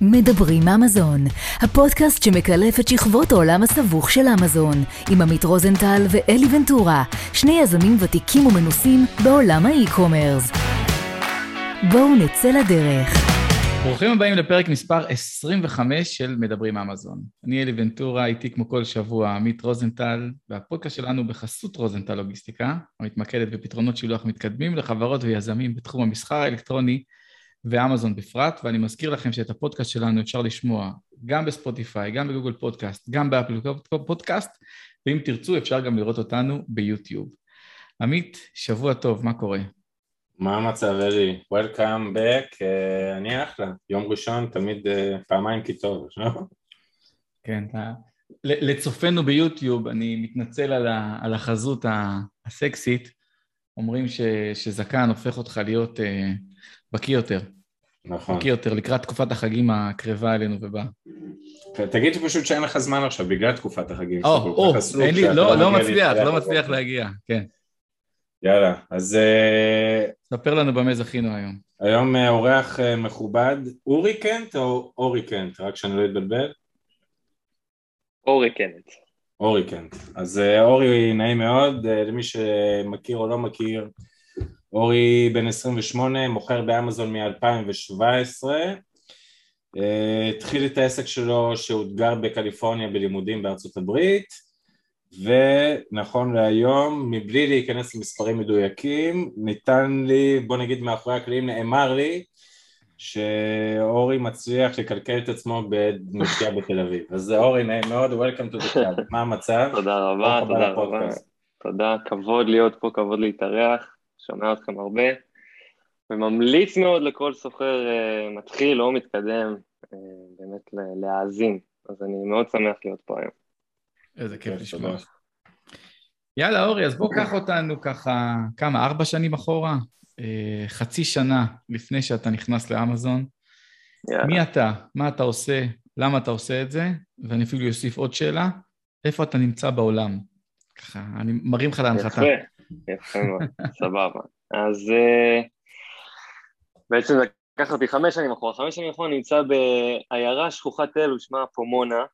מדברים אמזון, הפודקאסט שמקלף את שכבות העולם הסבוך של אמזון, עם עמית רוזנטל ואלי ונטורה, שני יזמים ותיקים ומנוסים בעולם האי-קומרס. בואו נצא לדרך. ברוכים הבאים לפרק מספר 25 של מדברים אמזון. אני אלי ונטורה, איתי כמו כל שבוע עמית רוזנטל, והפודקאסט שלנו בחסות רוזנטל לוגיסטיקה, המתמקדת בפתרונות שילוח מתקדמים לחברות ויזמים בתחום המסחר האלקטרוני ואמזון בפרט, ואני מזכיר לכם שאת הפודקאסט שלנו אפשר לשמוע גם בספוטיפיי, גם בגוגל פודקאסט, גם באפל פודקאסט, ואם תרצו אפשר גם לראות אותנו ביוטיוב. עמית, שבוע טוב, מה קורה? מה המצב אלי? Welcome back, uh, אני אחלה, יום ראשון תמיד uh, פעמיים כי טוב, לא? כן, לצופינו ביוטיוב, אני מתנצל על, ה, על החזות הסקסית, אומרים ש, שזקן הופך אותך להיות uh, בקיא יותר. נכון. בקיא יותר, לקראת תקופת החגים הקרבה אלינו ובאה. תגיד פשוט שאין לך זמן עכשיו בגלל תקופת החגים. או, או, אין לי, לא, לא מצליח, לא מצליח להגיע, כן. יאללה, אז... אה, ספר לנו במה זכינו היום. היום אה, אורח אה, מכובד, אורי קנט או אורי קנט? רק שאני לא אתבלבל. אורי קנט. אורי קנט. אז אורי נעים מאוד, למי שמכיר או לא מכיר, אורי בן 28, מוכר באמזון מ-2017, התחיל את העסק שלו שהוא גר בקליפורניה בלימודים בארצות הברית ונכון להיום, מבלי להיכנס למספרים מדויקים, ניתן לי, בוא נגיד מאחורי הקלעים, נאמר לי שאורי מצליח לקלקל את עצמו בנסיעה בתל אביב. אז אורי, נעים מאוד, Welcome to the club. מה המצב? תודה רבה, תודה רבה. תודה, כבוד להיות פה, כבוד להתארח. שומע אתכם הרבה, וממליץ מאוד לכל סוחר uh, מתחיל או מתקדם uh, באמת להאזין, אז אני מאוד שמח להיות פה היום. איזה כיף לשמוע. יאללה אורי, אז בוא קח אותנו ככה, כמה, ארבע שנים אחורה? Uh, חצי שנה לפני שאתה נכנס לאמזון. יאללה. מי אתה? מה אתה עושה? למה אתה עושה את זה? ואני אפילו אוסיף עוד שאלה, איפה אתה נמצא בעולם? ככה, אני מרים לך להנחתה. יפה. יפה מאוד, סבבה. אז אה, בעצם לקח אותי חמש שנים אחורה. חמש שנים אחורה נמצא בעיירה שכוחת אלו, שמה פומונה,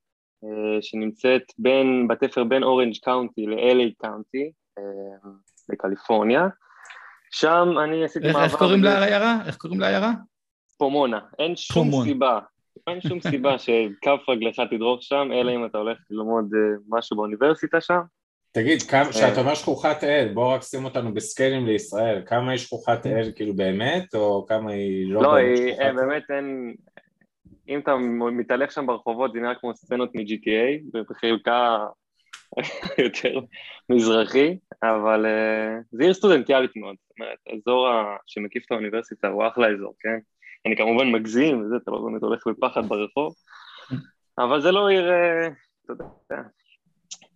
אה, שנמצאת בין, בתפר בין אורנג' קאונטי ל-LA קאונטי, אה, בקליפורניה. שם אני עשיתי מעבר... איך קוראים לעיירה? איך קוראים לעיירה? פומונה. אין שום. סיבה, אין שום סיבה שכף רגלך תדרוך שם, אלא אם אתה הולך ללמוד משהו באוניברסיטה שם. תגיד, כשאתה אומר שלוחת אל, בוא רק שים אותנו בסקיילים לישראל, כמה יש שלוחת אל כאילו באמת, או כמה היא לא... לא, היא באמת אין... אם אתה מתהלך שם ברחובות, זה נראה כמו סצנות מ-GTA, ובחלקה יותר מזרחי, אבל uh, זה עיר סטודנטיאלית מאוד, זאת אומרת, האזור שמקיף את האוניברסיטה הוא אחלה אזור, כן? אני כמובן מגזים וזה, אתה לא באמת הולך בפחד ברחוב, אבל זה לא עיר, uh, אתה יודע,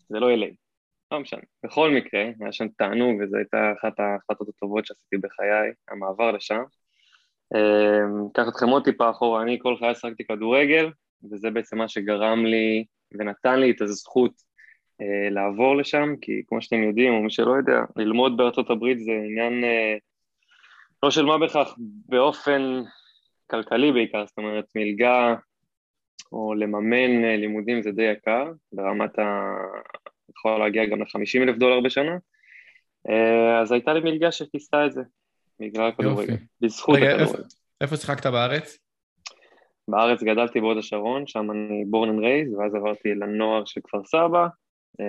זה לא LA. לא משנה. בכל מקרה, היה שם תענוג, וזו הייתה אחת ההחלטות הטובות שעשיתי בחיי, המעבר לשם. אקח אמ, אתכם עוד טיפה אחורה, אני כל חיי שחקתי כדורגל, וזה בעצם מה שגרם לי ונתן לי את הזכות אה, לעבור לשם, כי כמו שאתם יודעים, או מי שלא יודע, ללמוד בארצות הברית זה עניין אה, לא של מה בכך, באופן כלכלי בעיקר, זאת אומרת מלגה או לממן אה, לימודים זה די יקר, ברמת ה... יכול להגיע גם ל-50 אלף דולר בשנה, אה, אז הייתה לי מלגה שכיסתה את זה, בגלל הכדורגל, בזכות רגע, הכדורגל. איפה, איפה שיחקת בארץ? בארץ גדלתי בהוד השרון, שם אני born and raised, ואז עברתי לנוער של כפר סבא, אה,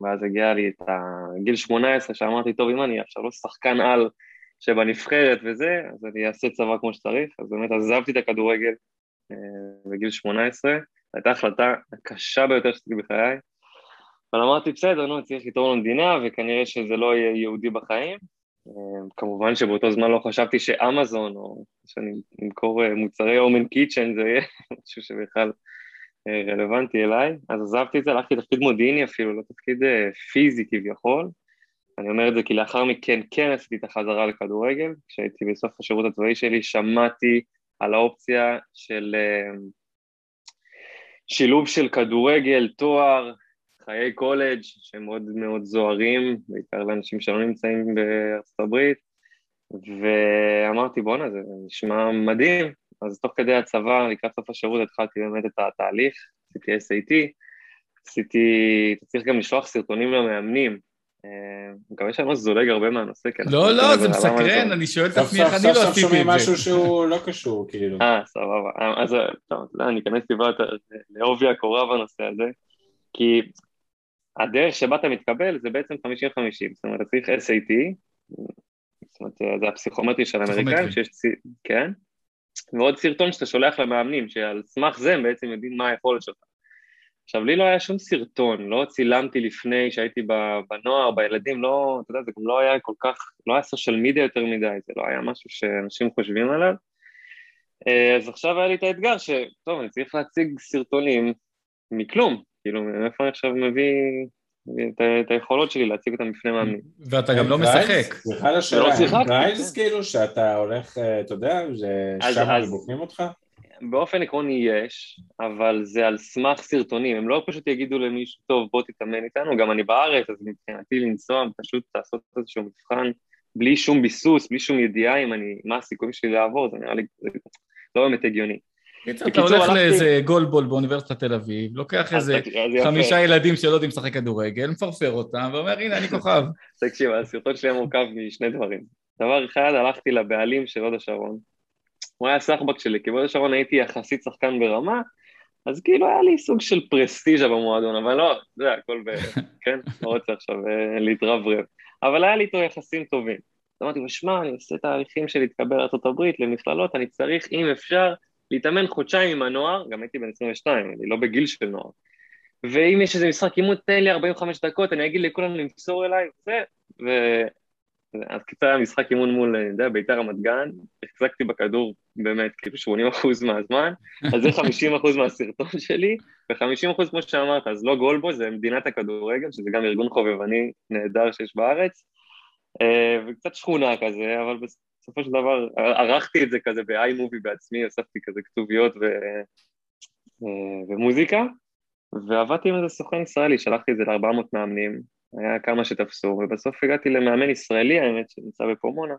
ואז הגיע לי את הגיל 18, שאמרתי, טוב, אם אני עכשיו לא שחקן על שבנבחרת וזה, אז אני אעשה צבא כמו שצריך, אז באמת עזבתי את הכדורגל אה, בגיל 18, הייתה החלטה הקשה ביותר שעשיתי בחיי, אבל אמרתי, בסדר, נו, צריך לתרום למדינה, וכנראה שזה לא יהיה ייעודי בחיים. אה, כמובן שבאותו זמן לא חשבתי שאמזון, או שאני אמכור אה, מוצרי אומן קיצ'ן, זה יהיה משהו שבכלל אה, רלוונטי אליי. אז עזבתי את זה, הלכתי לתפקיד מודיעיני אפילו, לא תפקיד פיזי כביכול. אני אומר את זה כי לאחר מכן כן עשיתי את החזרה לכדורגל. כשהייתי בסוף השירות הצבאי שלי, שמעתי על האופציה של שילוב של כדורגל, תואר, חיי קולג' שהם מאוד מאוד זוהרים, בעיקר לאנשים שלא נמצאים בארצות הברית, ואמרתי בואנה זה נשמע מדהים, אז תוך כדי הצבא, לקראת סוף השירות, התחלתי באמת את התהליך, עשיתי SAT, עשיתי, אתה צריך גם לשלוח סרטונים למאמנים. אה, אני מקווה שאני לא זולג הרבה מהנושא, כי אנחנו... לא, לא, מדברים זה מסקרן. אני שואל את סוף עצמי איך סוף אני סוף לא סוף עשיתי שומעים את משהו זה. שהוא לא קשור, כאילו. אה, סבבה. אז אה, טוב, לא, אני אכנס טיפה יותר לעובי הקורה בנושא הזה, כי הדרך שבה אתה מתקבל זה בעצם 50-50, זאת אומרת, צריך SAT, זאת אומרת, זה הפסיכומטרי של האמריקאים. שיש, צי- כן, ועוד סרטון שאתה שולח למאמנים, שעל סמך זה הם בעצם יודעים מה היכולת שלך. עכשיו, לי לא היה שום סרטון, לא צילמתי לפני שהייתי בנוער, בילדים, לא, אתה יודע, זה גם לא היה כל כך, לא היה סושיאל מדיה יותר מדי, זה לא היה משהו שאנשים חושבים עליו. אה, אז עכשיו היה לי את האתגר שטוב, אני צריך להציג סרטונים מכלום, כאילו, מאיפה אני עכשיו מביא את, היכולות שלי להציג אותם בפני מאמנים. ואתה גם לא? משחק. סליחה על השאלה, לא אין שיחקתי, פרייז כן. כאילו שאתה הולך, אה, אתה יודע, אז- בוחנים אותך? באופן עקרוני יש, אבל זה על סמך סרטונים, הם לא פשוט יגידו למישהו, טוב, בוא תתאמן איתנו, גם אני בארץ, אז מבחינתי לנסוע, פשוט לעשות איזשהו מבחן בלי שום ביסוס, בלי שום ידיעה אם אני, מה הסיכויים שלי לעבור, זה נראה לי זה לא באמת הגיוני. קיצר, אתה בקיצור, הולך לאיזה גולבול באוניברסיטת תל אביב, לוקח איזה. חמישה ילדים שלא יודעים לשחק כדורגל, מפרפר אותם, ואומר, הנה, אני כוכב. תקשיב, הסרטון שלי היה מורכב משני דברים. דבר אחד, הלכתי לבעלים של הוד השרון. הוא היה סחבק שלי, כי בהוד השרון הייתי יחסית שחקן ברמה, אז כאילו היה לי סוג של פרסטיז'ה במועדון, אבל לא, זה יודע, הכל ב... כן? לא רוצה עכשיו אה, להתרברב. אבל היה לי איתו יחסים טובים. אמרתי לו, שמע, אני עושה תהליכים של להתקבל לארה"ב, למכללות, אני צריך, אם אפשר, להתאמן חודשיים עם הנוער, גם הייתי בן 22, אני לא בגיל של נוער. ואם יש איזה משחק אימון, תן לי 45 דקות, אני אגיד לכולם למסור אליי, וזה, ו... אז קיצר היה משחק אימון מול, אני יודע, ביתר רמת גן, החזקתי בכדור באמת כאילו 80 אחוז מהזמן, אז זה 50 אחוז מהסרטון שלי, ו-50 אחוז כמו שאמרת, אז לא גולבו, זה מדינת הכדורגל, שזה גם ארגון חובבני נהדר שיש בארץ, אה, וקצת שכונה כזה, אבל בסופו של דבר ערכתי את זה כזה ב-iMovie בעצמי, הוספתי כזה כתוביות ו... אה, ומוזיקה, ועבדתי עם איזה סוכן ישראלי, שלחתי את זה ל-400 מאמנים, היה כמה שתפסו, ובסוף הגעתי למאמן ישראלי, האמת, שנמצא בפומונה,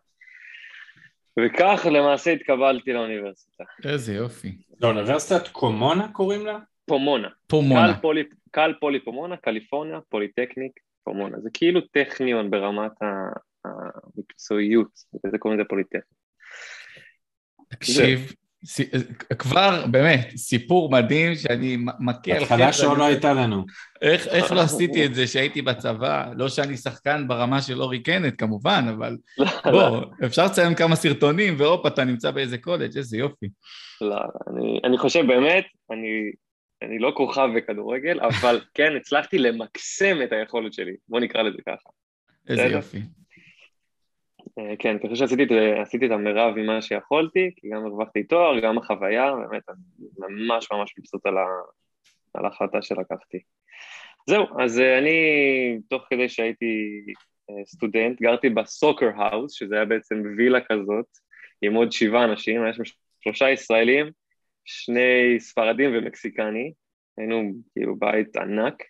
וכך למעשה התקבלתי לאוניברסיטה. איזה יופי. לאוניברסיטת קומונה קוראים לה? פומונה. פומונה. Cal Poly, Cal Poly פומונה, קליפורניה, Polytechnic, פומונה. זה כאילו טכניון ברמת ה- המקצועיות, וזה קוראים לזה Polytechnic. תקשיב, ס- כבר, באמת, סיפור מדהים שאני מ- מכה על התחלה. שעוד לא הייתה לנו. איך, איך לא עשיתי את זה שהייתי בצבא? לא שאני שחקן ברמה של אורי קנת, כמובן, אבל בוא, אפשר לצלם כמה סרטונים, והופ, אתה נמצא באיזה קולג', איזה יופי. לא, אני, אני חושב באמת, אני, אני לא כוכב בכדורגל, אבל כן, הצלחתי למקסם את היכולת שלי, בוא נקרא לזה ככה. איזה. יופי. אה, כן, חושב שעשיתי את, המרב ממה שיכולתי, כי גם הרווחתי תואר, גם החוויה, באמת, אני ממש ממש מבסוט על ההחלטה שלקחתי. זהו, אז אה, אני, תוך כדי שהייתי אה, סטודנט, גרתי בסוקר האוס, שזה היה בעצם וילה כזאת, עם עוד שבעה אנשים, היה שם שלושה ישראלים, שני ספרדים ומקסיקני, היינו כאילו בית ענק,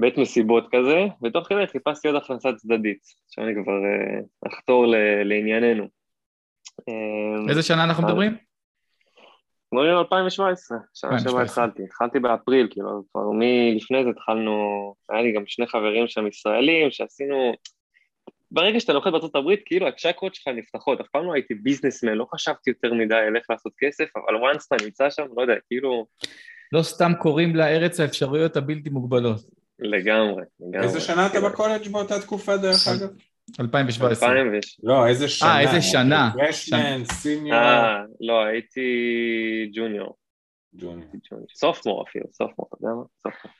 בית מסיבות כזה, ותוך כדי חיפשתי עוד הכנסה צדדית. עכשיו אני כבר uh, אחתור ל- לענייננו. אה, איזה שנה אנחנו מדברים? מדברים על 2017, שנה 2017. שבה התחלתי, התחלתי באפריל, כאילו, כבר מלפני זה התחלנו, היה לי גם שני חברים שם ישראלים, שעשינו, ברגע שאתה נוחת בארצות הברית, כאילו הצ'קרות שלך נפתחות, אף פעם לא הייתי ביזנסמן, לא חשבתי יותר מדי על איך לעשות כסף, אבל once אתה נמצא שם, לא יודע, כאילו, לא סתם קוראים לה ארץ האפשרויות הבלתי מוגבלות. לגמרי, לגמרי. איזה שנה אתה בקולג' באותה תקופה דרך אגב? 2017. 2006. לא, איזה שנה. איזה שנה. פרשמן, סיניור. אה, לא, הייתי ג'וניור. ג'וניור. סופמור אפילו, סופמור, אתה יודע מה? סופמור.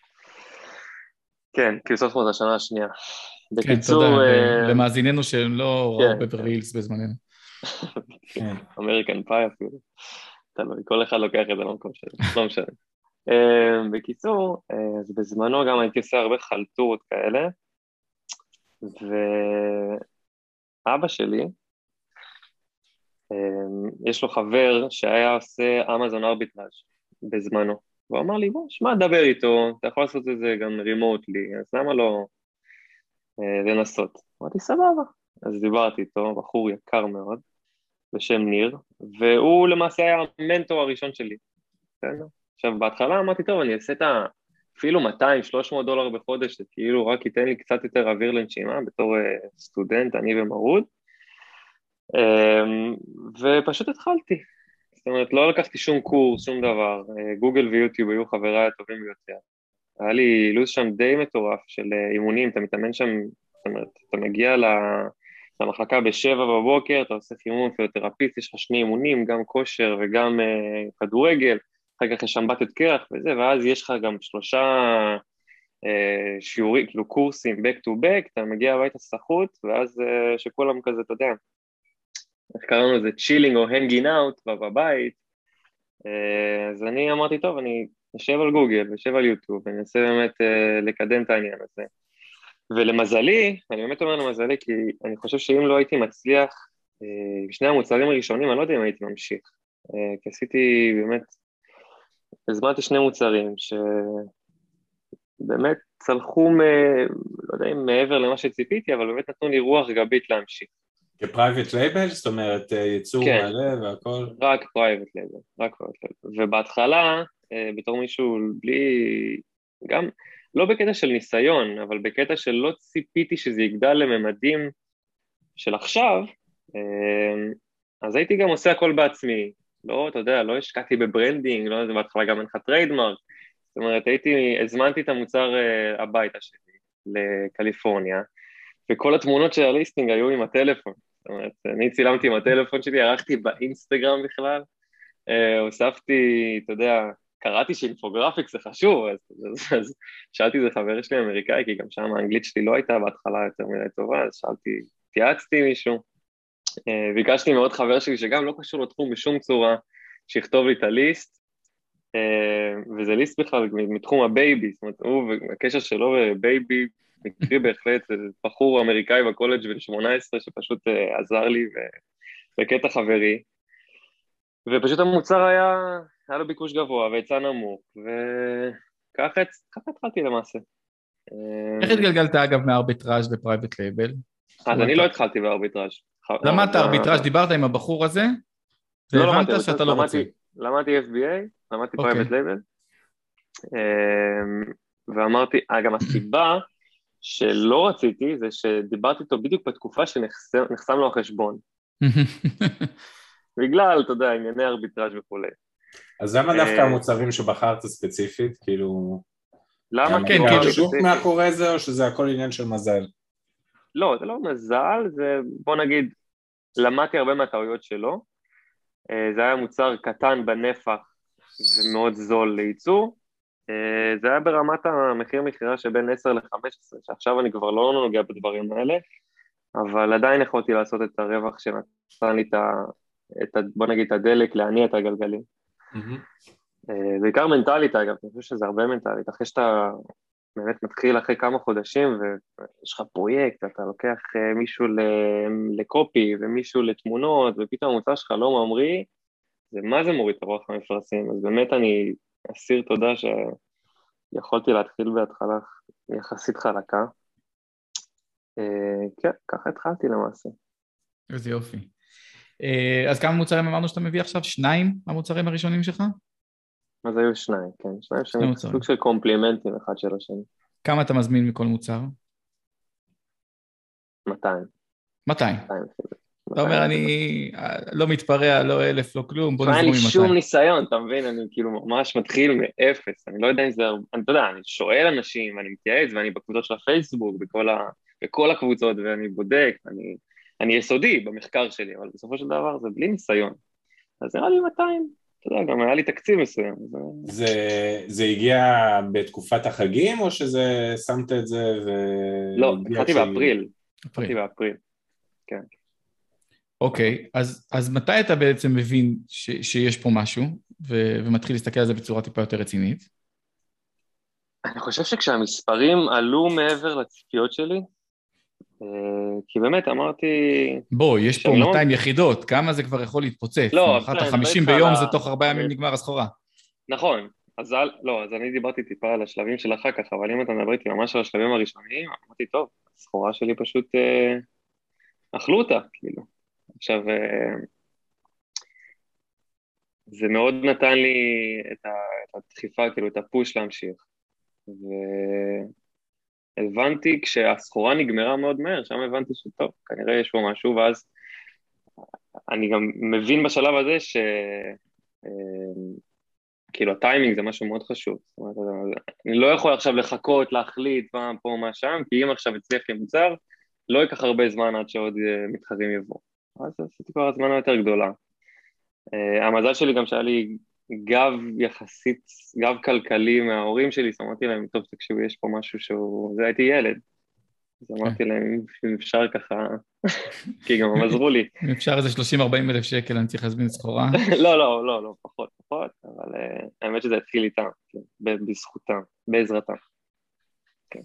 כן, כאילו סופמור זה השנה השנייה. כן, בקיצור, תודה. אה, למאזיננו שהם לא כן. ראו בברלי הילס בזמננו. כן. אמריקן פאי אפילו. תלוי, כל אחד לוקח את זה למקום שלו, לא משנה. אה, בקיצור, אה, אז בזמנו גם הייתי עושה הרבה חלטורות כאלה, ואבא שלי, אה, יש לו חבר שהיה עושה אמזון ארביטראז' בזמנו, והוא אמר לי, בוא, שמע, דבר איתו, אתה יכול לעשות את זה גם רימוטלי, אז למה לא אה, לנסות? אמרתי, סבבה. אז דיברתי איתו, בחור יקר מאוד, בשם ניר, והוא למעשה היה המנטור הראשון שלי. עכשיו, בהתחלה אמרתי, טוב, אני אעשה את ה... אפילו 200-300 דולר בחודש, זה כאילו רק ייתן לי קצת יותר אוויר לנשימה בתור uh, סטודנט, אני ומרוד. Um, ופשוט התחלתי. זאת אומרת, לא לקחתי שום קורס, שום דבר. Uh, גוגל ויוטיוב היו חבריי הטובים ביותר. היה לי לו"ז שם די מטורף של uh, אימונים, אתה מתאמן שם, זאת אומרת, אתה מגיע למחלקה בשבע בבוקר, אתה עושה חימום פיוטרפיסט, יש לך שני אימונים, גם כושר וגם uh, כדורגל. אחר כך יש בתת קרח וזה, ואז יש לך גם שלושה אה, שיעורים, כאילו קורסים back to back, אתה מגיע הביתה סחוט, ואז אה, שכולם כזה, אתה יודע, איך קראנו לזה, chilling או hanging out בבית, אה, אז אני אמרתי, טוב, אני אשב על גוגל, אשב על יוטיוב, ואני אנסה באמת אה, לקדם את העניין הזה. ולמזלי, אני באמת אומר למזלי, כי אני חושב שאם לא הייתי מצליח אה, בשני המוצרים הראשונים, אני לא יודע אם הייתי ממשיך. אה, כי עשיתי באמת הזמנתי שני מוצרים שבאמת צלחו, מ... לא יודע אם מעבר למה שציפיתי, אבל באמת נתנו לי רוח גבית להמשיך. כ private label? זאת אומרת אה, ייצור כן. מלא והכל? רק private label, רק private label. ובהתחלה, אה, בתור מישהו בלי, גם, לא בקטע של ניסיון, אבל בקטע של לא ציפיתי שזה יגדל לממדים של עכשיו, אה, אז הייתי גם עושה הכל בעצמי, לא, אתה יודע, לא השקעתי ב branding, לא, זה בהתחלה גם אין לך trademark, זאת אומרת, הייתי, הזמנתי את המוצר אה, הביתה שלי, לקליפורניה, וכל התמונות של ה listing היו עם הטלפון, זאת אומרת, אני צילמתי עם הטלפון שלי, ערכתי באינסטגרם בכלל, אה, הוספתי, אתה יודע, קראתי ש infographics זה חשוב, אז, אז, אז שאלתי איזה חבר שלי אמריקאי, כי גם שם האנגלית שלי לא הייתה בהתחלה יותר מדי טובה, אז שאלתי, התייעצתי עם מישהו, אה, ביקשתי מעוד חבר שלי שגם לא קשור לתחום בשום צורה, שיכתוב לי את ה list, אה, וזה list בכלל מתחום ה baby, זאת אומרת, הוא והקשר שלו ב baby, מקרי בהחלט, בחור אמריקאי בקולג' בן 18 שפשוט אה, עזר לי בקטע חברי, ופשוט המוצר היה, היה לו ביקוש גבוה והיצע נמוך, וככה התחלתי למעשה. איך התגלגלת אגב מארביטראז' ל private label? אז אני לא התחלתי בארביטראז'. למדת ארביטראז', דיברת עם הבחור הזה, לא והבנת שאתה לא רוצה. למדתי FBA, למדתי private label, אמ, ואמרתי, אה, גם הסיבה שלא רציתי זה שדיברתי איתו בדיוק בתקופה שנחסם לו החשבון. בגלל, אתה יודע, ענייני ארביטראז' וכולי. אז למה דווקא אה, המוצרים שבחרת ספציפית, כאילו... למה? כן, כאילו... שוק מאחורי זה, או שזה הכל עניין של מזל? לא, זה לא מזל, זה בוא נגיד, למדתי הרבה מהטעויות שלו. אה, זה היה מוצר קטן בנפח ומאוד זול לייצור. אה, זה היה ברמת המחיר מכירה שבין 10 ל-15, שעכשיו אני כבר לא נוגע בדברים האלה, אבל עדיין יכולתי לעשות את הרווח שנתן לי את ה... את ה בוא נגיד את הדלק להניע את הגלגלים. Mm-hmm. בעיקר מנטלית אגב, אני חושב שזה הרבה מנטלית, אחרי שאתה באמת מתחיל אחרי כמה חודשים ויש לך פרויקט, אתה לוקח אה, מישהו לקופי ומישהו לתמונות ופתאום המוצר שלך לא ממריא, זה מה זה מוריד את הרוח המפרסים, אז באמת אני אסיר תודה שיכולתי להתחיל בהתחלה יחסית חלקה. אה, כן, ככה התחלתי למעשה. איזה יופי. אה, אז כמה מוצרים אמרנו שאתה מביא עכשיו? שניים המוצרים הראשונים שלך? אז היו שניים, כן, שניים שהם סוג של קומפלימנטים אחד של השני. כמה אתה מזמין מכל מוצר? 200. 200. אתה אומר, אני לא מתפרע, לא אלף, לא כלום, בוא עם 200. אין לי שום ניסיון, אתה מבין? אני כאילו ממש מתחיל מאפס, אני לא יודע אם זה... אני, אתה יודע, אני שואל אנשים, אני מתייעץ, ואני בקבוצות של הפייסבוק, בכל, ה, בכל הקבוצות, ואני בודק, אני, אני יסודי במחקר שלי, אבל בסופו של דבר זה בלי ניסיון. אז נראה לי 200, אתה יודע, גם היה לי תקציב מסוים. זה, זה הגיע בתקופת החגים, או שזה, שמת את זה ו... לא, התחלתי באפריל. התחלתי באפריל, כן. אוקיי, אז, אז מתי אתה בעצם מבין ש, שיש פה משהו, ו, ומתחיל להסתכל על זה בצורה טיפה יותר רצינית? אני חושב שכשהמספרים עלו מעבר לציפיות שלי, כי באמת אמרתי... בוא, יש פה 200 לא... יחידות, כמה זה כבר יכול להתפוצץ? לא, אחת ה-50 ביום זה תוך ארבעה ימים נגמר הסחורה. נכון, אז לא, אז אני דיברתי טיפה על השלבים של אחר כך, אבל אם אתה מדבר איתי ממש על השלבים הראשוניים, אמרתי, טוב, הסחורה שלי פשוט אה, אכלו אותה, כאילו. עכשיו, אה, זה מאוד נתן לי את הדחיפה, כאילו את הפוש להמשיך. והבנתי, כשהסחורה נגמרה מאוד מהר, שם הבנתי שטוב, כנראה יש פה משהו, ואז אני גם מבין בשלב הזה ש... אה, כאילו הטיימינג זה משהו מאוד חשוב. זאת אומרת, אני לא יכול עכשיו לחכות, להחליט מה פה, מה שם, כי אם עכשיו אצליח כמוצר, לא ייקח הרבה זמן עד שעוד אה, מתחרים יבואו. אז עשיתי כבר הזמנה יותר גדולה. Uh, המזל שלי גם שהיה לי גב יחסית, גב כלכלי מההורים שלי, אז אמרתי להם, טוב, תקשיבו, יש פה משהו שהוא... זה הייתי ילד. אז אמרתי להם, אם אפשר ככה, כי גם הם עזרו לי. אם אפשר איזה 30-40 אלף שקל, אני צריך להזמין סחורה. לא, לא, לא, לא, פחות, פחות, אבל uh, האמת שזה התחיל איתם, כן, בזכותם, בעזרתם. כן.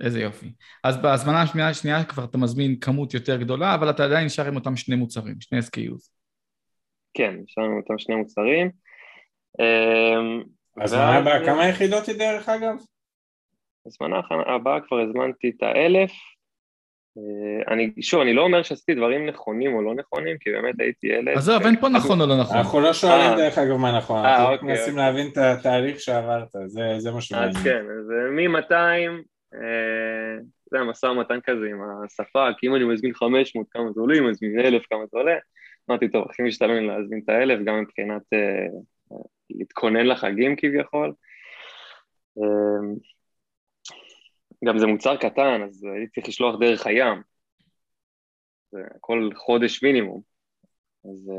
איזה יופי. אז בהזמנה השנייה, השנייה כבר אתה מזמין כמות יותר גדולה, אבל אתה עדיין נשאר עם אותם שני מוצרים, שני SKUs. כן, נשאר עם אותם שני מוצרים. אמ, אז מה הבא, כמה יחידות היא דרך אגב? הזמנה הבאה כבר הזמנתי את האלף. אה, אני, שוב, אני לא אומר שעשיתי דברים נכונים או לא נכונים, כי באמת הייתי ילד. עזוב, אין פה נכון או לא נכון. אנחנו לא שואלים אה. דרך אגב מה נכון, אנחנו אוקיי, מנסים. להבין את התהליך שעברת, זה מה שמעניין. אז כן, אז מ-200, זה היה משא ומתן כזה עם הספק, אם אני מזמין 500, כמה זה עולה, אם אני מזמין 1,000, כמה זה עולה. אמרתי, טוב, הכי משתלם להזמין את האלף, גם מבחינת להתכונן לחגים כביכול. גם זה מוצר קטן, אז הייתי צריך לשלוח דרך הים. זה כל חודש מינימום. אז...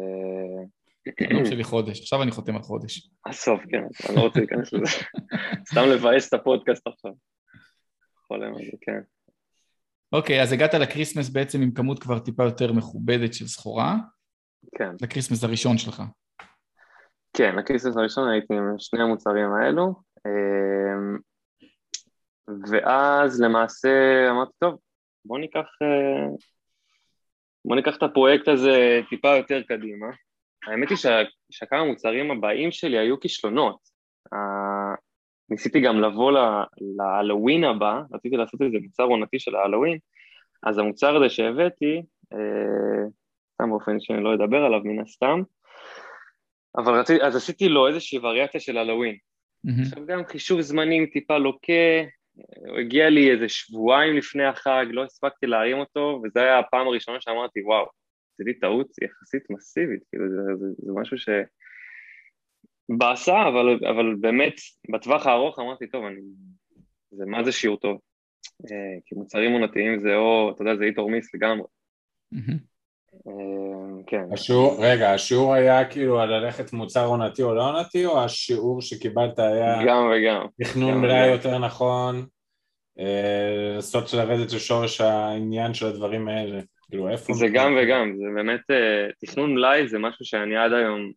לא חושב לי חודש, עכשיו אני חותם על חודש. הסוף, כן, אני לא רוצה להיכנס לזה. סתם לבאס את הפודקאסט עכשיו. חולם על זה, כן. אוקיי, אז הגעת ל Christmas בעצם עם כמות כבר טיפה יותר מכובדת של סחורה. כן. ל Christmas הראשון שלך. כן, ל Christmas הראשון הייתי עם שני המוצרים האלו. אמ, ואז למעשה אמרתי, טוב, בוא ניקח, אה, בוא ניקח את הפרויקט הזה טיפה יותר קדימה. האמת היא שכמה המוצרים הבאים שלי היו כישלונות. ניסיתי גם לבוא להלווין הבא, רציתי לעשות איזה מוצר עונתי של ההלווין, אז המוצר הזה שהבאתי, אה, סתם באופן שאני לא אדבר עליו מן הסתם, אבל רציתי, אז עשיתי לו איזושהי וריאציה של הלווין. Mm-hmm. עכשיו גם חישוב זמנים טיפה לוקה, הוא הגיע לי איזה שבועיים לפני החג, לא הספקתי להרים אותו, וזו הייתה הפעם הראשונה שאמרתי, וואו, עשיתי טעות יחסית מסיבית, כאילו זה, זה, זה משהו ש... באסה, אבל, אבל באמת, בטווח הארוך אמרתי, טוב, אני... זה מה זה שיעור טוב. אה, כי מוצרים עונתיים זה או, אתה יודע, זה איתור מיס לגמרי. אה, כן. השיעור, רגע, השיעור היה כאילו על ללכת מוצר עונתי או לא עונתי, או השיעור שקיבלת היה... גם וגם. תכנון מלאי יותר נכון, אה, לעשות לרדת לשורש העניין של הדברים האלה. כאילו, איפה... זה גם וגם, זה באמת, תכנון מלאי זה משהו שאני עד היום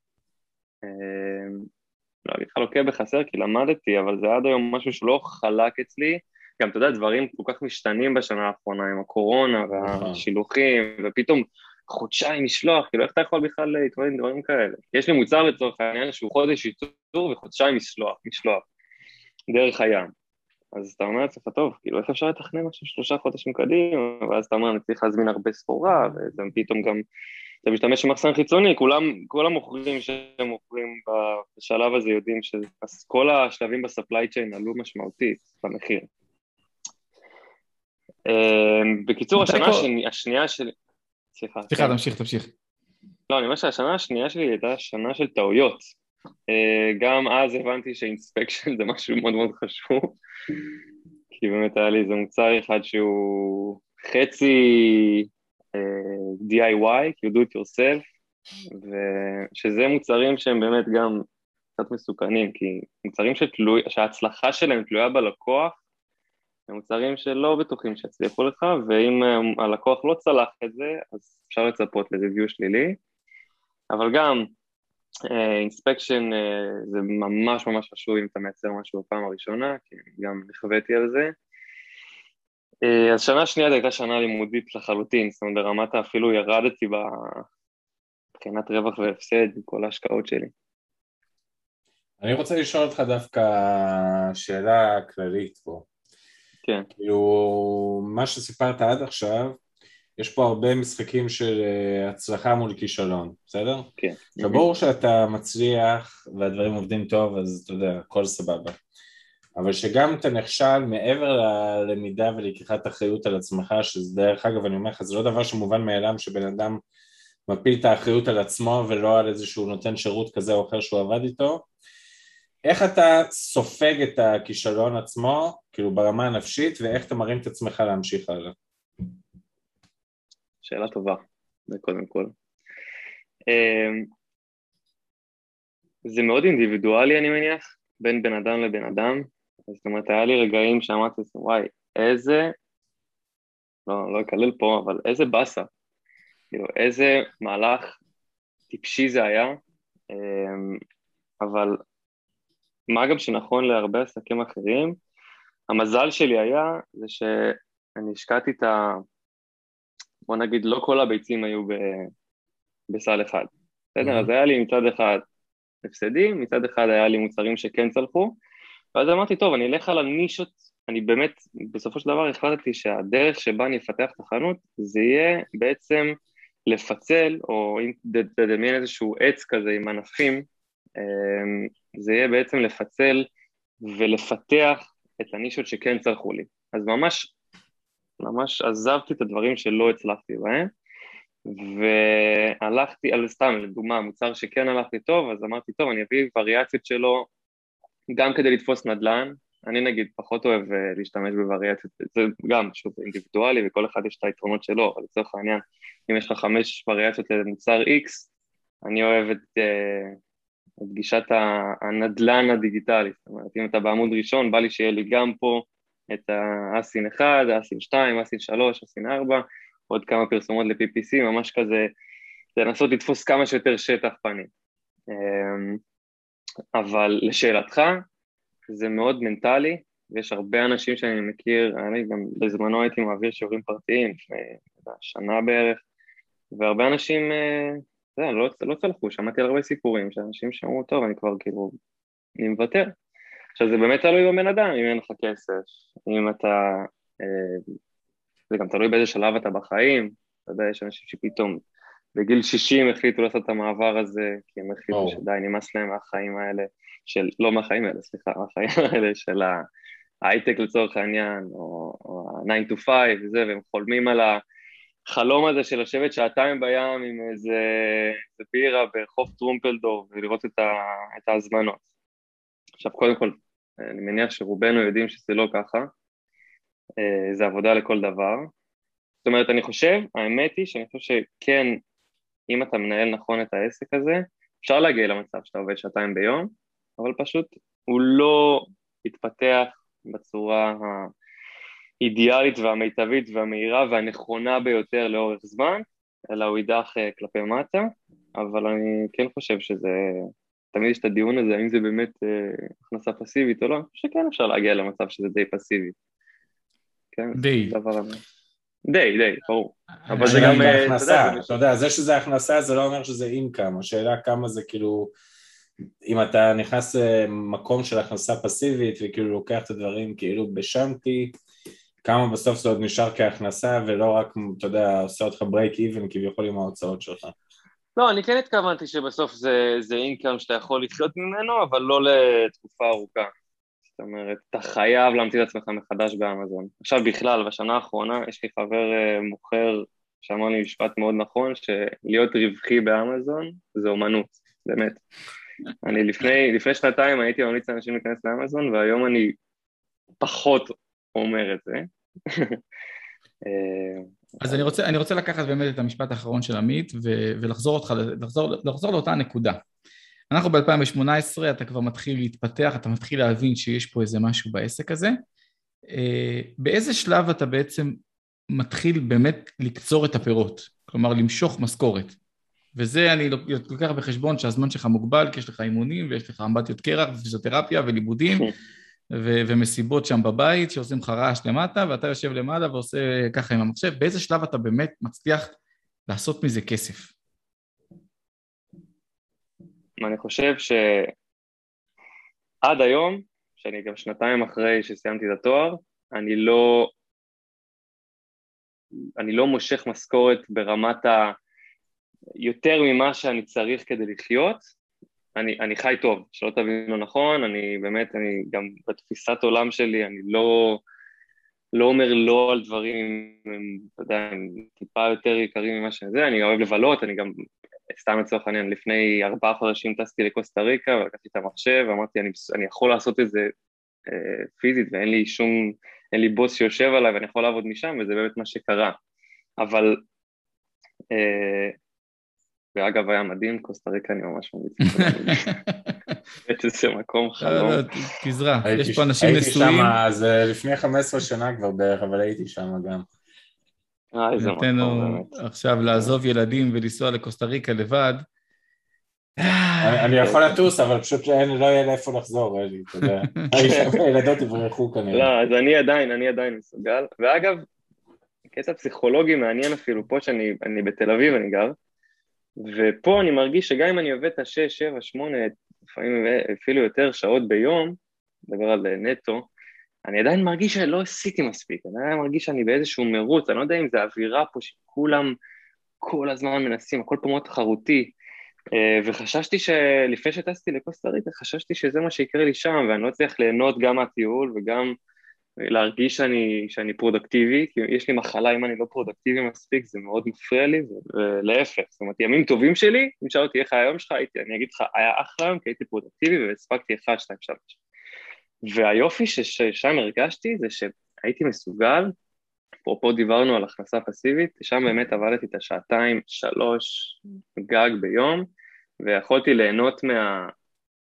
לא אגיד לך לוקה בחסר כי למדתי, אבל זה עד היום משהו שלא חלק אצלי. גם, אתה יודע, דברים כל כך משתנים בשנה האחרונה עם הקורונה והשילוחים, ופתאום חודשיים משלוח, כאילו איך אתה יכול בכלל להתמודד עם דברים כאלה? יש לי מוצר לצורך העניין שהוא חודש ייצור וחודשיים משלוח, משלוח, דרך הים. אז אתה אומר לעצמך, טוב, כאילו איך אפשר לתכנן עכשיו שלושה חודשים קדימה, ואז אתה אומר, אני צריך להזמין הרבה סחורה, ופתאום גם אתה משתמש במחסן חיצוני, כולם, כל המוכרים שהם מוכרים בשלב הזה יודעים שכל השלבים בספליי צ'יין עלו משמעותית במחיר. אמ, בקיצור, השנה השני, השנייה שלי... סליחה. סליחה, כן. תמשיך, תמשיך. לא, אני אומר שהשנה השנייה שלי הייתה שנה של טעויות. אה, גם אז הבנתי שאינספקשן זה משהו מאוד מאוד חשוב, כי באמת היה לי איזה מוצר אחד שהוא חצי DIY, כאילו do it yourself, ושזה מוצרים שהם באמת גם קצת מסוכנים, כי מוצרים שתלוי, שההצלחה שלהם תלויה בלקוח, הם מוצרים שלא בטוחים שיצליחו לך, ואם אה, הלקוח לא צלח את זה, אז אפשר לצפות לריוויו שלילי, אבל גם אינספקשן uh, uh, זה ממש ממש חשוב אם אתה מייצר משהו בפעם הראשונה, כי גם נכוויתי על זה. אה, אז שנה שנייה הייתה שנה לימודית לחלוטין, זאת אומרת ברמת אפילו ירדתי מבחינת רווח והפסד כל ההשקעות שלי. אני רוצה לשאול אותך דווקא שאלה כללית פה. כן. כאילו, מה שסיפרת עד עכשיו, יש פה הרבה משחקים של אה, הצלחה מול כישלון, בסדר? כן. עכשיו ברור שאתה מצליח והדברים עובדים טוב, אז אתה יודע, הכל סבבה. אבל שגם אתה נכשל מעבר ללמידה ולקיחת אחריות על עצמך, שזה דרך אגב, אני אומר לך, זה לא דבר שמובן מאליו שבן אדם מפיל את האחריות על עצמו ולא על איזשהו נותן שירות כזה או אחר שהוא עבד איתו. איך אתה סופג את הכישלון עצמו, כאילו ברמה הנפשית, ואיך אתה מרים את עצמך להמשיך הלאה? שאלה טובה, זה קודם כל. אמ, זה מאוד אינדיבידואלי, אני מניח, בין בן אדם לבן אדם. זאת אומרת, היה לי רגעים שאמרתי, וואי, איזה, לא, לא אקלל פה, אבל איזה באסה. כאילו, איזה מהלך טיפשי זה היה, אמ, אבל מה גם שנכון להרבה עסקים אחרים, המזל שלי היה זה שאני השקעתי את ה... בוא נגיד, לא כל הביצים היו ב... בסל אחד. בסדר? Mm-hmm. אז היה לי מצד אחד הפסדים, מצד אחד היה לי מוצרים שכן צלחו, ואז אמרתי, טוב, אני אלך על הנישות, אני באמת, בסופו של דבר החלטתי שהדרך שבה אני אפתח את החנות, זה יהיה בעצם לפצל, או אם תדמיין איזשהו עץ כזה עם ענפים, זה יהיה בעצם לפצל ולפתח את הנישות שכן צלחו לי. אז ממש, ממש עזבתי את הדברים שלא הצלחתי בהם, והלכתי, על סתם, לדוגמה, מוצר שכן הלכתי טוב, אז אמרתי, טוב, אני אביא וריאציות שלו גם כדי לתפוס נדל"ן, אני נגיד פחות אוהב אה, להשתמש בווריאציות, זה גם, שוב, אינדיבידואלי וכל אחד יש את היתרונות שלו, אבל לצורך העניין, אם יש לך חמש וריאציות למוצר X, אני אוהב את, אה, את גישת הנדל"ן הדיגיטלי, זאת אומרת, אם אתה בעמוד ראשון, בא לי שיהיה לי גם פה את האסין 1, האסין 2, האסין 3, האסין 4, עוד כמה פרסומות ל-PPC, ממש כזה, לנסות לתפוס כמה שיותר שטח פנים. אמ, אבל לשאלתך, זה מאוד מנטלי, ויש הרבה אנשים שאני מכיר, אני גם בזמנו הייתי מעביר שיעורים פרטיים, לפני שנה בערך, והרבה אנשים, אתה יודע, לא, לא צלחו, שמעתי על הרבה סיפורים שאנשים שאמרו, טוב, אני כבר כאילו, אני מוותר. עכשיו זה באמת תלוי בבן אדם, אם אין לך כסף, אם אתה, אה, זה גם תלוי באיזה שלב אתה בחיים, אתה יודע, יש אנשים שפתאום בגיל 60 החליטו לעשות את המעבר הזה, כי הם החליטו oh. שדי, נמאס להם מהחיים האלה, של, לא מהחיים האלה, סליחה, מהחיים האלה של ההייטק לצורך העניין, או, או ה-9 to 5 וזה, והם חולמים על החלום הזה של לשבת שעתיים בים עם איזה, בירה בחוף טרומפלדור ולראות את, ה, את ההזמנות. עכשיו, קודם כל, אני מניח שרובנו יודעים שזה לא ככה, אה, זה עבודה לכל דבר. זאת אומרת, אני חושב, האמת היא שאני חושב שכן אם אתה מנהל נכון את העסק הזה, אפשר להגיע למצב שאתה עובד שעתיים ביום, אבל פשוט הוא לא יתפתח בצורה האידיאלית והמיטבית והמהירה והנכונה ביותר לאורך זמן, אלא הוא יידח אה, כלפי מטה, אבל אני כן חושב שזה, תמיד יש את הדיון הזה, האם זה באמת אה, הכנסה פסיבית או לא, שכן אפשר להגיע למצב שזה די פסיבי. כן, די. דבר די, די, ברור. אבל זה גם... אה, הכנסה, אתה יודע, זה שזה הכנסה זה לא אומר שזה אינקאם, השאלה כמה זה כאילו... אם אתה נכנס למקום של הכנסה פסיבית וכאילו לוקח את הדברים כאילו בשנטי, כמה בסוף זה עוד נשאר כהכנסה ולא רק, אתה יודע, עושה אותך ברייק איבן כביכול עם ההוצאות שלך. לא, אני כן התכוונתי שבסוף זה אינקאם שאתה יכול לחיות ממנו, אבל לא לתקופה ארוכה. זאת אומרת, אתה חייב להמציא את עצמך מחדש באמזון. עכשיו בכלל, בשנה האחרונה יש לי חבר uh, מוכר שאמר לי משפט מאוד נכון, שלהיות רווחי באמזון זה אומנות, באמת. אני לפני, לפני שנתיים הייתי ממליץ לאנשים להיכנס לאמזון, והיום אני פחות אומר את זה. אה, אז אני רוצה, אני רוצה לקחת באמת את המשפט האחרון של עמית ולחזור אותך, לחזור, לחזור לאותה נקודה. אנחנו ב-2018, אתה כבר מתחיל להתפתח, אתה מתחיל להבין שיש פה איזה משהו בעסק הזה. אה, באיזה שלב אתה בעצם מתחיל באמת לקצור את הפירות? כלומר, למשוך משכורת. וזה אני לוקח בחשבון שהזמן שלך מוגבל, כי יש לך אימונים ויש לך אמבטיות קרח ופיזיותרפיה ולימודים ו- ומסיבות שם בבית שעושים לך רעש למטה, ואתה יושב למעלה ועושה ככה עם המחשב. באיזה שלב אתה באמת מצליח לעשות מזה כסף? אני חושב שעד היום, שאני גם שנתיים אחרי שסיימתי את התואר, אני לא אני לא מושך משכורת ברמת ה... יותר ממה שאני צריך כדי לחיות, אני, אני חי טוב, שלא תבינו נכון, אני באמת, אני גם בתפיסת עולם שלי, אני לא, לא אומר לא על דברים, אתה יודע, הם טיפה יותר יקרים ממה שזה, אני אוהב לבלות, אני גם, סתם לצורך העניין, לפני ארבעה חודשים טסתי לקוסטה ריקה ולקחתי את המחשב ואמרתי, אני, אני יכול לעשות את זה אה, פיזית ואין לי שום, אין לי בוס שיושב עליי ואני יכול לעבוד משם וזה באמת מה שקרה. אבל אה, ואגב, היה מדהים, קוסטה ריקה אני ממש ממליץ. באמת איזה מקום חלום. תזרע, יש פה אנשים נשואים. הייתי שם, זה לפני 15 שנה כבר בערך, אבל הייתי שם גם. אה, איזה מקום באמת. עכשיו לעזוב ילדים ולנסוע לקוסטה ריקה לבד. אני יכול לטוס, אבל פשוט לא יהיה לאיפה לחזור, אלי, אתה יודע. הילדות יברחו כנראה. לא, אז אני עדיין, אני עדיין מסוגל. ואגב, קטע פסיכולוגי מעניין אפילו, פה שאני בתל אביב אני גר, ופה אני מרגיש שגם אם אני עובד את השש, שבע, שמונה, לפעמים אפילו יותר שעות ביום, מדבר על נטו, אני עדיין מרגיש שלא עשיתי מספיק, אני עדיין מרגיש שאני באיזשהו מרוץ, אני לא יודע אם זה אווירה פה שכולם כל הזמן מנסים, הכל פה מאוד תחרותי, אה, וחששתי שלפני שטסתי לקוסטה ריקה, חששתי שזה מה שיקרה לי שם, ואני לא אצליח ליהנות גם מהטיול וגם להרגיש שאני, שאני פרודקטיבי, כי יש לי מחלה אם אני לא פרודקטיבי מספיק, זה מאוד מפריע לי, ולהפך, זאת אומרת, ימים טובים שלי, אם שאל אותי איך היום שלך, הייתי, אני אגיד לך, היה אחלה יום, כי הייתי פרודקטיבי והספקתי 1, 2, 3. והיופי ששם הרגשתי זה שהייתי מסוגל, אפרופו דיברנו על הכנסה פסיבית, שם באמת עבדתי את השעתיים, שלוש, גג, ביום, ויכולתי ליהנות מה...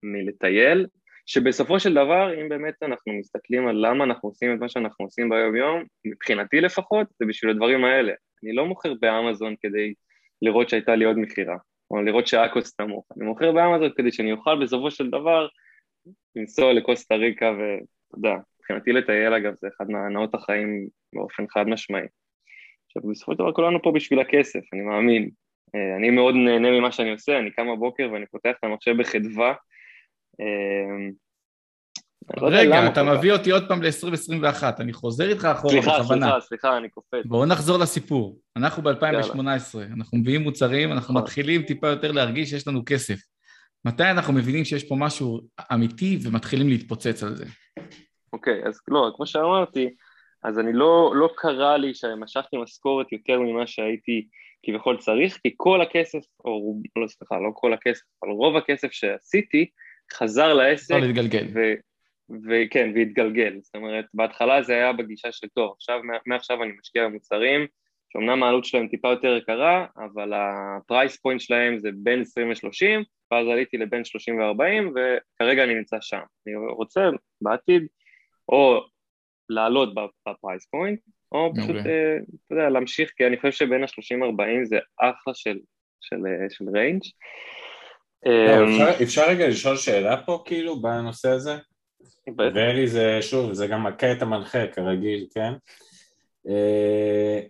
מלטייל, שבסופו של דבר, אם באמת אנחנו מסתכלים על למה אנחנו עושים את מה שאנחנו עושים ביום-יום, מבחינתי לפחות, זה בשביל הדברים האלה. אני לא מוכר באמזון כדי לראות שהייתה לי עוד מכירה, או לראות שהאקוס נמוך. אני מוכר באמזון כדי שאני אוכל בסופו של דבר לנסוע לקוסטה ריקה, ואתה יודע, מבחינתי לטייל אגב זה אחד מהנאות החיים באופן חד משמעי. עכשיו בסופו של דבר כולנו פה בשביל הכסף, אני מאמין. אה, אני מאוד נהנה ממה שאני עושה, אני קם בבוקר ואני פותח את המחשב בחדווה, רגע, אתה מביא אותי עוד פעם ל-2021, אני חוזר איתך אחורה בכוונה. סליחה, סליחה, סליחה, אני קופץ. בואו נחזור לסיפור. אנחנו ב-2018, אנחנו מביאים מוצרים, אנחנו נכון. מתחילים טיפה יותר להרגיש שיש לנו כסף. מתי אנחנו מבינים שיש פה משהו אמיתי ומתחילים להתפוצץ על זה? אוקיי, אז לא, כמו שאמרתי, אז אני לא, לא קרה לי שמשכתי משכורת יותר ממה שהייתי כביכול צריך, כי כל הכסף, או לא סליחה, לא כל הכסף, אבל רוב הכסף שעשיתי, חזר לעסק. חזר להתגלגל. וכן, והתגלגל. זאת אומרת, בהתחלה זה היה בגישה של טוב, עכשיו, מעכשיו אני משקיע במוצרים, שאומנם העלות שלהם טיפה יותר יקרה, אבל ה price point שלהם זה בין 20 ל-30, ואז עליתי לבין 30 ו-40, וכרגע אני נמצא שם. אני רוצה בעתיד או לעלות ב price point, או פשוט, okay. אה, אתה יודע, להמשיך, כי אני חושב שבין ה-30-40 זה אחלה של, של, של, של range. לא, אפשר, אפשר רגע לשאול שאלה פה כאילו בנושא הזה? ואלי זה שוב, זה גם מכה את המנחה כרגיל, כן? אה,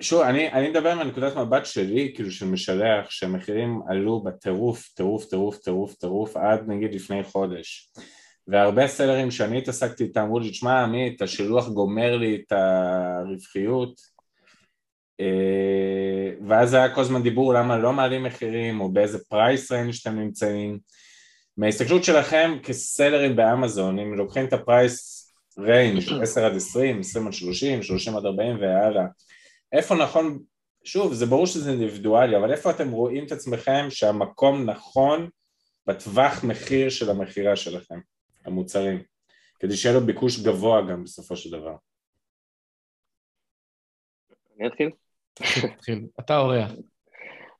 שוב, אני, אני מדבר מנקודת מבט שלי, כאילו של משלח, שהמחירים עלו בטירוף, טירוף, טירוף, טירוף, טירוף, עד נגיד לפני חודש. והרבה sellerים שאני התעסקתי איתם אמרו לי, תשמע עמית, השילוח גומר לי את הרווחיות, אה, ואז היה כל הזמן דיבור למה לא מעלים מחירים או באיזה price range שאתם נמצאים. מההסתכלות שלכם כ sellerים באמזון, אם לוקחים את ה price range 10 עד 20, 20 עד 30, 30 עד 40 והלאה, איפה נכון, שוב זה ברור שזה אינדיבידואלי, אבל איפה אתם רואים את עצמכם שהמקום נכון בטווח מחיר של המכירה שלכם, המוצרים, כדי שיהיה לו ביקוש גבוה גם בסופו של דבר. אני אתחיל? תתחיל, אתה אורח.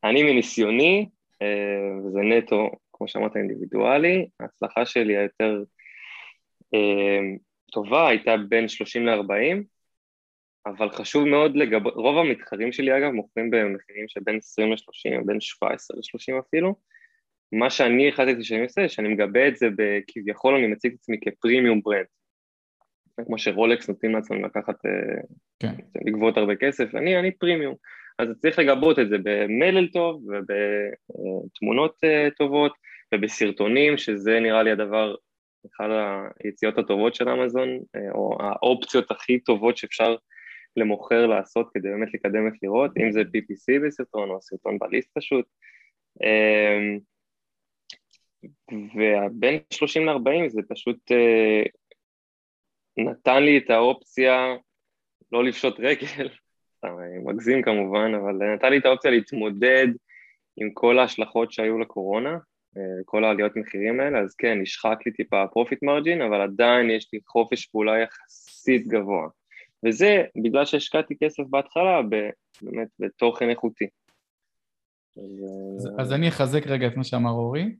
אני מניסיוני, אה, וזה נטו, כמו שאמרת, אינדיבידואלי, ההצלחה שלי היותר אה, טובה הייתה בין 30 ל-40, אבל חשוב מאוד לגבי, רוב המתחרים שלי אגב מוכרים במחירים של בין 20 ל-30, בין 17 ל-30 אפילו. מה שאני החלטתי שאני עושה, שאני מגבה את זה בכביכול אני מציג את עצמי כפרימיום ברנד. כמו שרולקס נותנים לעצמם לקחת, אה, כן. לגבות הרבה כסף, אני, אני פרימיום. אז צריך לגבות את זה במלל טוב ובתמונות אה, טובות ובסרטונים, שזה נראה לי הדבר, אחד היציאות הטובות של אמזון, אה, או האופציות הכי טובות שאפשר למוכר לעשות כדי באמת לקדם מכירות, אם זה PPC בסרטון או סרטון בליסט פשוט. ובין 30 ל-40 זה פשוט אה, נתן לי את האופציה לא לפשוט רגל, מגזים כמובן, אבל נתן לי את האופציה להתמודד עם כל ההשלכות שהיו לקורונה, אה, כל העליות מחירים האלה, אז כן, נשחק לי טיפה ה profit margin, אבל עדיין יש לי חופש פעולה יחסית גבוה. וזה בגלל שהשקעתי כסף בהתחלה באמת בתוכן איכותי. אז, אז, אני אחזק רגע את מה שאמר אורי,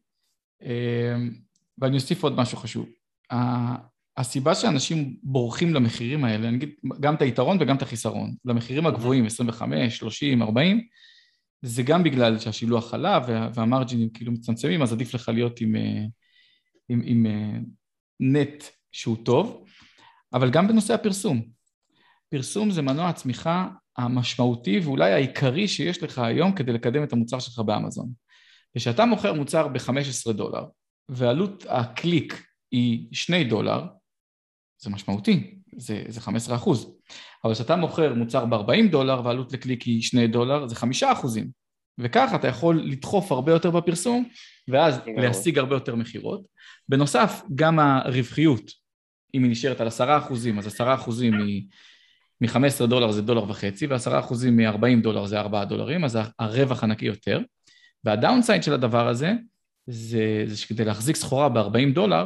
אה, ואני אוסיף עוד משהו חשוב. הסיבה שאנשים בורחים למחירים האלה, אני אגיד גם את היתרון וגם את החיסרון, למחירים הגבוהים, 25, 30, 40, זה גם בגלל שהשילוח עלה והמרג'ינים כאילו מצמצמים, אז עדיף לך להיות עם, אה, עם, עם אה, נט שהוא טוב, אבל גם בנושא הפרסום. פרסום זה מנוע הצמיחה המשמעותי ואולי העיקרי שיש לך היום כדי לקדם את המוצר שלך באמזון. כשאתה מוכר מוצר ב-15 דולר ועלות הקליק היא 2 דולר, זה משמעותי, זה, זה 15 אחוז. אבל כשאתה מוכר מוצר ב-40 דולר ועלות לקליק היא 2 דולר, זה 5 אחוזים. וככה אתה יכול לדחוף הרבה יותר בפרסום, ואז להשיג הרבה יותר מכירות. בנוסף, גם הרווחיות, אם היא נשארת על 10 אחוזים, אז 10 אחוזים מ-15 דולר זה דולר וחצי, ו-10 אחוזים מ-40 דולר זה 4 דולרים, אז הרווח הנקי יותר. והדאונסייד של הדבר הזה, זה, זה שכדי להחזיק סחורה ב-40 דולר,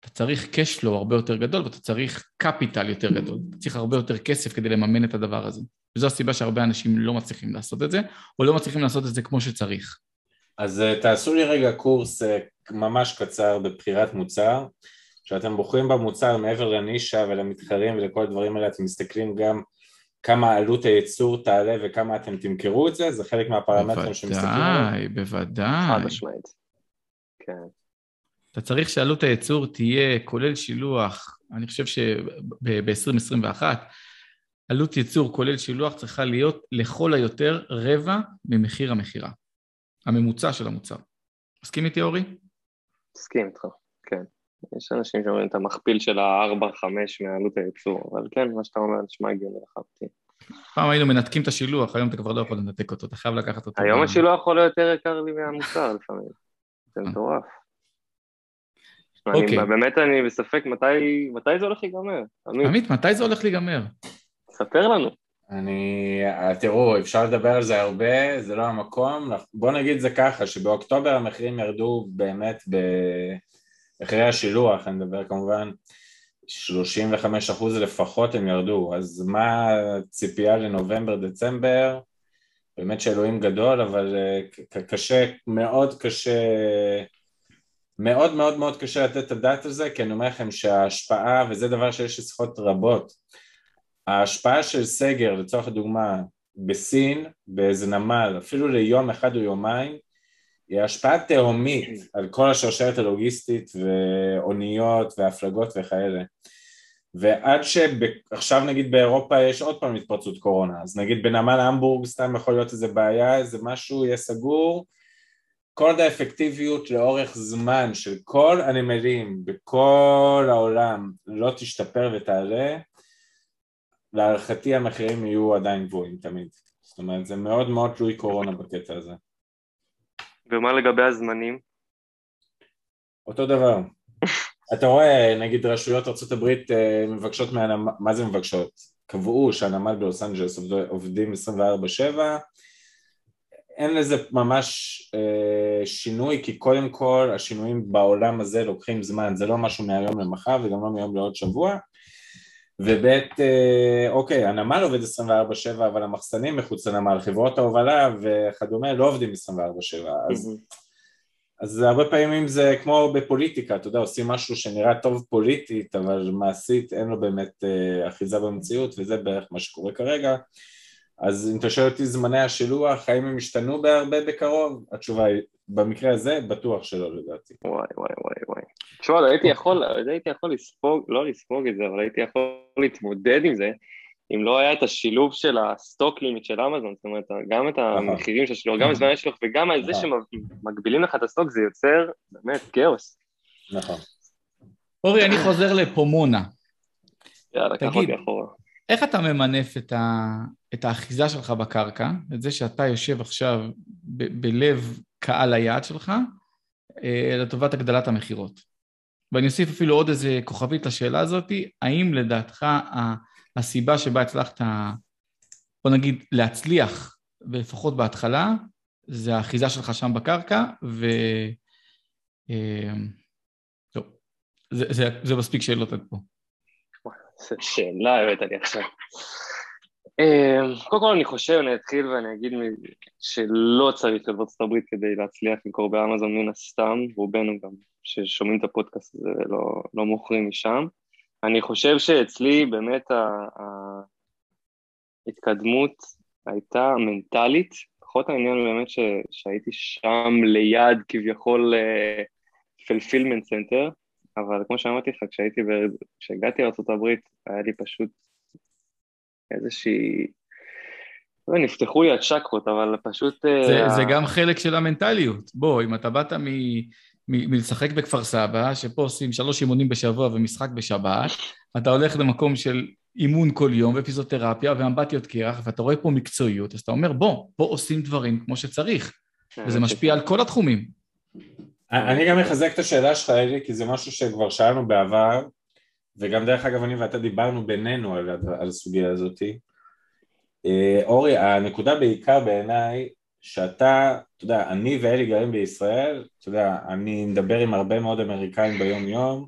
אתה צריך cash flow הרבה יותר גדול ואתה צריך capital יותר גדול, אתה צריך הרבה יותר כסף כדי לממן את הדבר הזה. וזו הסיבה שהרבה אנשים לא מצליחים לעשות את זה, או לא מצליחים לעשות את זה כמו שצריך. אז uh, תעשו לי רגע קורס uh, ממש קצר בבחירת מוצר. כשאתם בוחרים במוצר מעבר לנישה ולמתחרים ולכל הדברים האלה, אתם מסתכלים גם כמה עלות הייצור תעלה וכמה אתם תמכרו את זה, זה חלק מהפרמטרים שמסתכלים עליהם. בוודאי, בוודאי. חד משמעית. כן. אתה צריך שעלות הייצור תהיה כולל שילוח, אני חושב שב-2021, עלות ייצור כולל שילוח צריכה להיות לכל היותר רבע ממחיר המכירה, הממוצע של המוצר. מסכים איתי אורי? מסכים איתך, כן. יש אנשים שאומרים את המכפיל של ה-4-5 מעלות הייצור, אבל כן, מה שאתה אומר נשמע הגיוני לחלוטין. פעם היינו מנתקים את השילוח, היום אתה כבר לא יכול לנתק אותו, אתה חייב לקחת אותו. היום השילוח עולה יותר יקר לי מהמוצר לפעמים, זה. מטורף. אוקיי. באמת אני בספק מתי, מתי זה הולך להיגמר. עמית. עמית, מתי זה הולך להיגמר? ספר לנו. אני, תראו, אפשר לדבר על זה הרבה, זה לא המקום, בוא נגיד זה ככה, שבאוקטובר המחירים ירדו באמת במחירי השילוח, אני מדבר כמובן, 35 אחוז לפחות הם ירדו, אז מה הציפייה לנובמבר, דצמבר? באמת שאלוהים גדול, אבל אה, קשה, מאוד קשה מאוד מאוד מאוד קשה לתת את הדעת על זה, כי אני אומר לכם שההשפעה, וזה דבר שיש לשיחות רבות, ההשפעה של סגר, לצורך הדוגמה, בסין, באיזה נמל, אפילו ליום אחד או יומיים, היא השפעה תהומית על כל השרשרת הלוגיסטית ואוניות והפלגות וכאלה. ועד שעכשיו נגיד באירופה יש עוד פעם התפרצות קורונה, אז נגיד בנמל המבורג סתם יכול להיות איזה בעיה, איזה משהו יהיה סגור, כל עוד האפקטיביות לאורך זמן של כל הנמלים בכל העולם לא תשתפר ותעלה, להערכתי המחירים יהיו עדיין גבוהים תמיד. זאת אומרת, זה מאוד מאוד תלוי קורונה בקטע הזה. ומה לגבי הזמנים? אותו דבר. אתה רואה, נגיד רשויות ארה"ב אה, מבקשות מהנמל, מה זה מבקשות? קבעו שהנמל בלוס אנג'לס עובדים 24-7 אין לזה ממש אה, שינוי, כי קודם כל השינויים בעולם הזה לוקחים זמן, זה לא משהו מהיום למחר וגם לא מהיום לעוד שבוע. וב' אה, אוקיי, הנמל עובד 24/7, אבל המחסנים מחוץ לנמל, חברות ההובלה וכדומה לא עובדים 24/7, אז, אז הרבה פעמים זה כמו בפוליטיקה, אתה יודע, עושים משהו שנראה טוב פוליטית, אבל מעשית אין לו באמת אה, אחיזה במציאות, וזה בערך מה שקורה כרגע. אז אם אתה שואל אותי זמני השילוח, האם הם השתנו בהרבה בקרוב? התשובה היא, במקרה הזה, בטוח שלא לדעתי. וואי וואי וואי וואי. תשמע, הייתי יכול, הייתי יכול לספוג, לא לספוג את זה, אבל הייתי יכול להתמודד עם זה, אם לא היה את השילוב של ה stock limit של אמזון, זאת אומרת, גם את המחירים של השילוח, גם את זמני השילוח, וגם את זה שמגבילים לך את ה stock, זה יוצר באמת כאוס. נכון. אורי, אני חוזר לפומונה. יאללה, קח אותי אחורה. איך אתה ממנף את, ה, את האחיזה שלך בקרקע, את זה שאתה יושב עכשיו ב, בלב קהל היעד שלך, אה, לטובת הגדלת המכירות? ואני אוסיף אפילו עוד איזה כוכבית לשאלה הזאת, האם לדעתך הסיבה שבה הצלחת, בוא נגיד, להצליח, ולפחות בהתחלה, זה האחיזה שלך שם בקרקע, ו... טוב, זה, זה, זה מספיק שאלות עד פה. זו שאלה הבאת לי עכשיו. אה, קודם כל אני חושב, אני אתחיל ואני אגיד שלא צריך להיות בארצות הברית כדי להצליח למכור באמזון מן הסתם, רובנו גם ששומעים את הפודקאסט הזה ולא לא מוכרים משם. אני חושב שאצלי באמת ההתקדמות הייתה מנטלית, פחות העניין באמת שהייתי שם ליד כביכול fulfillment uh, center, אבל כמו שאמרתי לך, כשהייתי, כשהגעתי לארה"ב היה לי פשוט איזושהי... לא, נפתחו לי הצ'קרות, אבל פשוט... אה, זה, uh, זה גם חלק של המנטליות. בוא, אם אתה באת מ... מלשחק בכפר סבא, שפה עושים שלוש אימונים בשבוע ומשחק בשבת, אתה הולך למקום של אימון כל יום ופיזיותרפיה ואמבטיות קרח, ואתה רואה פה מקצועיות, אז אתה אומר, בוא, פה עושים דברים כמו שצריך, כן, וזה משפיע על כל התחומים. אני גם מחזק את השאלה שלך, אלי, כי זה משהו שכבר שאלנו בעבר, וגם דרך אגב אני ואתה דיברנו בינינו על, על הסוגיה הזאתי. אה, אורי, הנקודה בעיקר בעיניי שאתה, אתה יודע, אני ואלי גרים בישראל, אתה יודע, אני מדבר עם הרבה מאוד אמריקאים ביום יום,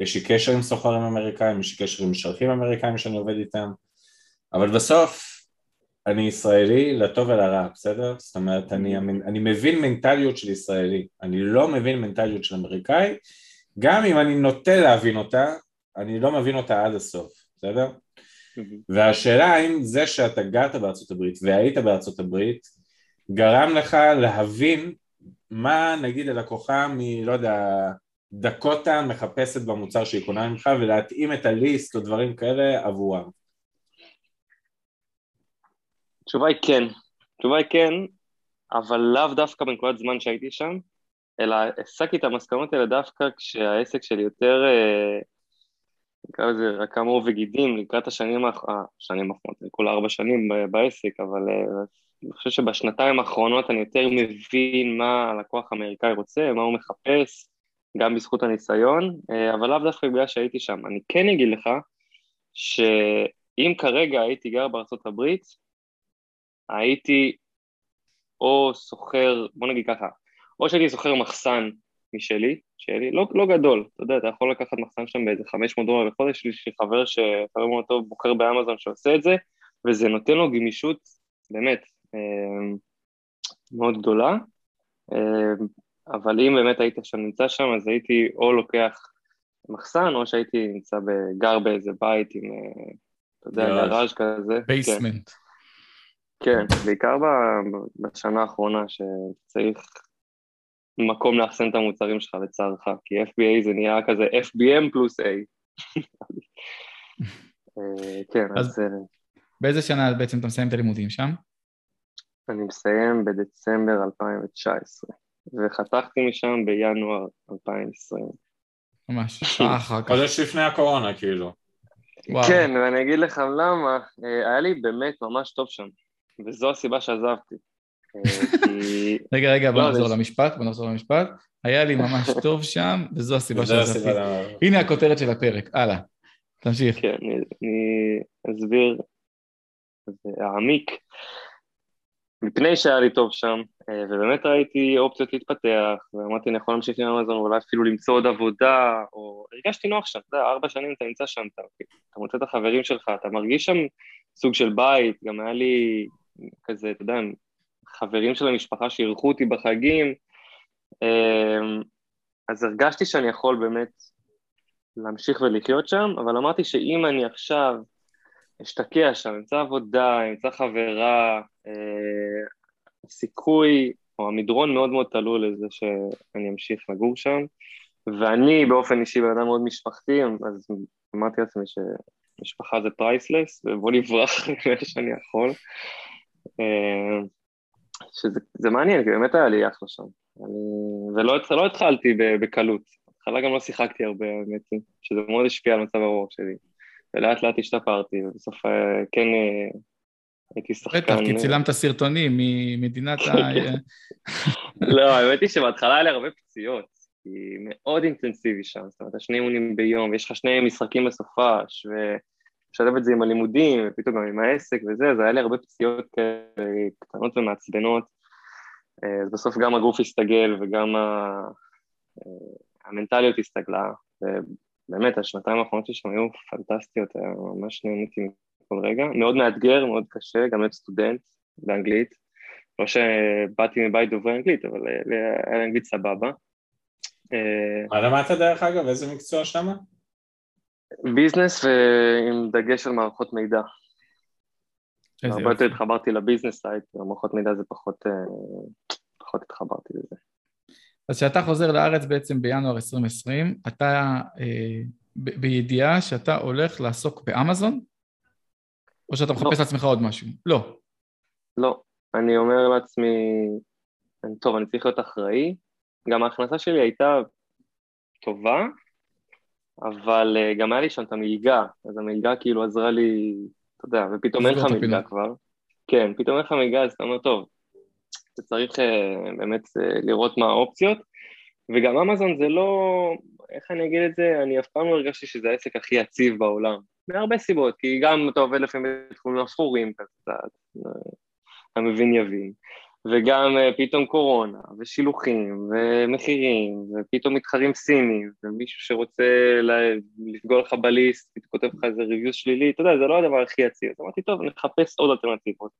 יש לי קשר עם סוחרים אמריקאים, יש לי קשר עם משרתים אמריקאים שאני עובד איתם, אבל בסוף אני ישראלי לטוב ולרע, בסדר? זאת אומרת, אני, אני מבין מנטליות של ישראלי, אני לא מבין מנטליות של אמריקאי, גם אם אני נוטה להבין אותה, אני לא מבין אותה עד הסוף, בסדר? והשאלה האם זה שאתה גרת בארצות הברית והיית בארצות הברית גרם לך להבין מה נגיד הלקוחה מ... לא יודע, דקוטה מחפשת במוצר שהיא קונה ממך ולהתאים את הליסט או דברים כאלה עבורם? התשובה היא כן. התשובה היא כן, אבל לאו דווקא בנקודת זמן שהייתי שם, אלא הסקתי את המסקנות האלה דווקא כשהעסק שלי יותר, אה, נקרא לזה רקם עור וגידים לקראת השנים, השנים האחרונות, כל ארבע שנים בעסק, אבל אה, אני חושב שבשנתיים האחרונות אני יותר מבין מה הלקוח האמריקאי רוצה, מה הוא מחפש, גם בזכות הניסיון, אה, אבל לאו דווקא בגלל שהייתי שם. אני כן אגיד לך שאם כרגע הייתי גר בארצות הברית, הייתי או סוחר, בוא נגיד ככה, או שהייתי סוחר מחסן משלי, שלי, לא, לא גדול, אתה יודע, אתה יכול לקחת מחסן שם באיזה 500 דולר לחודש, יש לי חבר שחבר מאוד טוב בוחר באמזון שעושה את זה, וזה נותן לו גמישות, באמת, אה, מאוד גדולה, אה, אבל אם באמת היית עכשיו נמצא שם, אז הייתי או לוקח מחסן, או שהייתי נמצא בגר באיזה בית עם, אה, אתה יודע, garage כזה. basement. כן, כן בעיקר בשנה האחרונה שצריך מקום לאחסן את המוצרים שלך לצערך, כי FBA זה נהיה כזה FBM פלוס A. כן, אז... באיזה שנה בעצם אתה מסיים את הלימודים שם? אני מסיים בדצמבר 2019, וחתכתי משם בינואר 2020. ממש, שעה אחר כך. חודש לפני הקורונה, כאילו. כן, ואני אגיד לך למה, אה, היה לי באמת ממש טוב שם, וזו הסיבה שעזבתי. אה, רגע, רגע, בוא לא, נחזור למשפט, בוא נחזור למשפט. היה לי ממש טוב שם, וזו הסיבה שעזבתי. הנה הכותרת של הפרק, הלאה. תמשיך. כן, אני אסביר, אעמיק. מפני שהיה לי טוב שם, אה, ובאמת ראיתי אופציות להתפתח, ואמרתי אני יכול להמשיך עם אמזון, ואולי אפילו למצוא עוד עבודה, או הרגשתי נוח שם, אתה יודע, ארבע שנים אתה נמצא שם, אתה, אתה מוצא את החברים שלך, אתה מרגיש שם סוג של בית, גם היה לי כזה, אתה יודע, חברים של המשפחה שאירחו אותי בחגים, אה, אז הרגשתי שאני יכול באמת להמשיך ולחיות שם, אבל אמרתי שאם אני עכשיו אשתקע שם, אמצא עבודה, אמצא חברה, אה, הסיכוי או המדרון מאוד מאוד תלוי לזה שאני אמשיך לגור שם, ואני באופן אישי בן אדם מאוד משפחתי, אז אמרתי לעצמי שמשפחה זה פרייסלס, ובוא נברח לפני שאני יכול. אה, שזה מעניין, כי באמת היה לי אחלה שם. אני, ולא לא התחלתי בקלות, בהתחלה גם לא שיחקתי הרבה, האמת היא, שזה מאוד השפיע על מצב הרוח שלי. ולאט לאט השתפרתי, ובסוף אה, כן אה, הייתי שחקן... בטח, כי צילמת סרטונים ממדינת ה... לא, האמת היא שבהתחלה היה לי הרבה פציעות, כי מאוד אינטנסיבי שם, זאת אומרת, שני אימונים ביום, ויש לך שני משחקים בסופש, ומשלב את זה עם הלימודים, ופתאום גם עם העסק וזה, אז היה לי הרבה פציעות קטנות ומעצבנות, אז בסוף גם הגוף הסתגל וגם המנטליות הסתגלה, ובאמת השנתיים האחרונות שלי שם היו פנטסטיות, היה ממש נהניתי מכל רגע, מאוד מאתגר, מאוד קשה, גם להיות סטודנט באנגלית, לא שבאתי מבית דוברי אנגלית, אבל היה לי אנגלית סבבה. מה למדת דרך אגב? איזה מקצוע שם? business ועם דגש על מערכות מידע. הרבה יותר התחברתי ל business side, מערכות מידע זה פחות, אה, פחות התחברתי לזה. אז כשאתה חוזר לארץ בעצם בינואר 2020, אתה אה, ב- בידיעה שאתה הולך לעסוק באמזון? או שאתה מחפש לא. לעצמך עוד משהו? לא. לא. אני אומר לעצמי, טוב, אני צריך להיות אחראי. גם ההכנסה שלי הייתה טובה, אבל uh, גם היה לי שם את המלגה, אז המלגה כאילו עזרה לי, אתה יודע, ופתאום אין לך מלגה כבר. כן, פתאום אין לך מלגה, אז אתה אומר, טוב, אתה צריך uh, באמת uh, לראות מה האופציות, וגם אמזון זה לא, איך אני אגיד את זה, אני אף פעם לא הרגשתי שזה העסק הכי יציב בעולם, מהרבה סיבות, כי גם אתה עובד לפעמים בתחומים אפורים, אתה מבין יבין, וגם uh, פתאום קורונה, ושילוחים, ומחירים, ופתאום מתחרים סינים, ומישהו שרוצה לפגוע לך בליסט, כותב לך איזה ריוויוס שלילי, אתה יודע, זה לא הדבר הכי יציב. אז אמרתי, טוב, נחפש עוד אלטרנטיבות.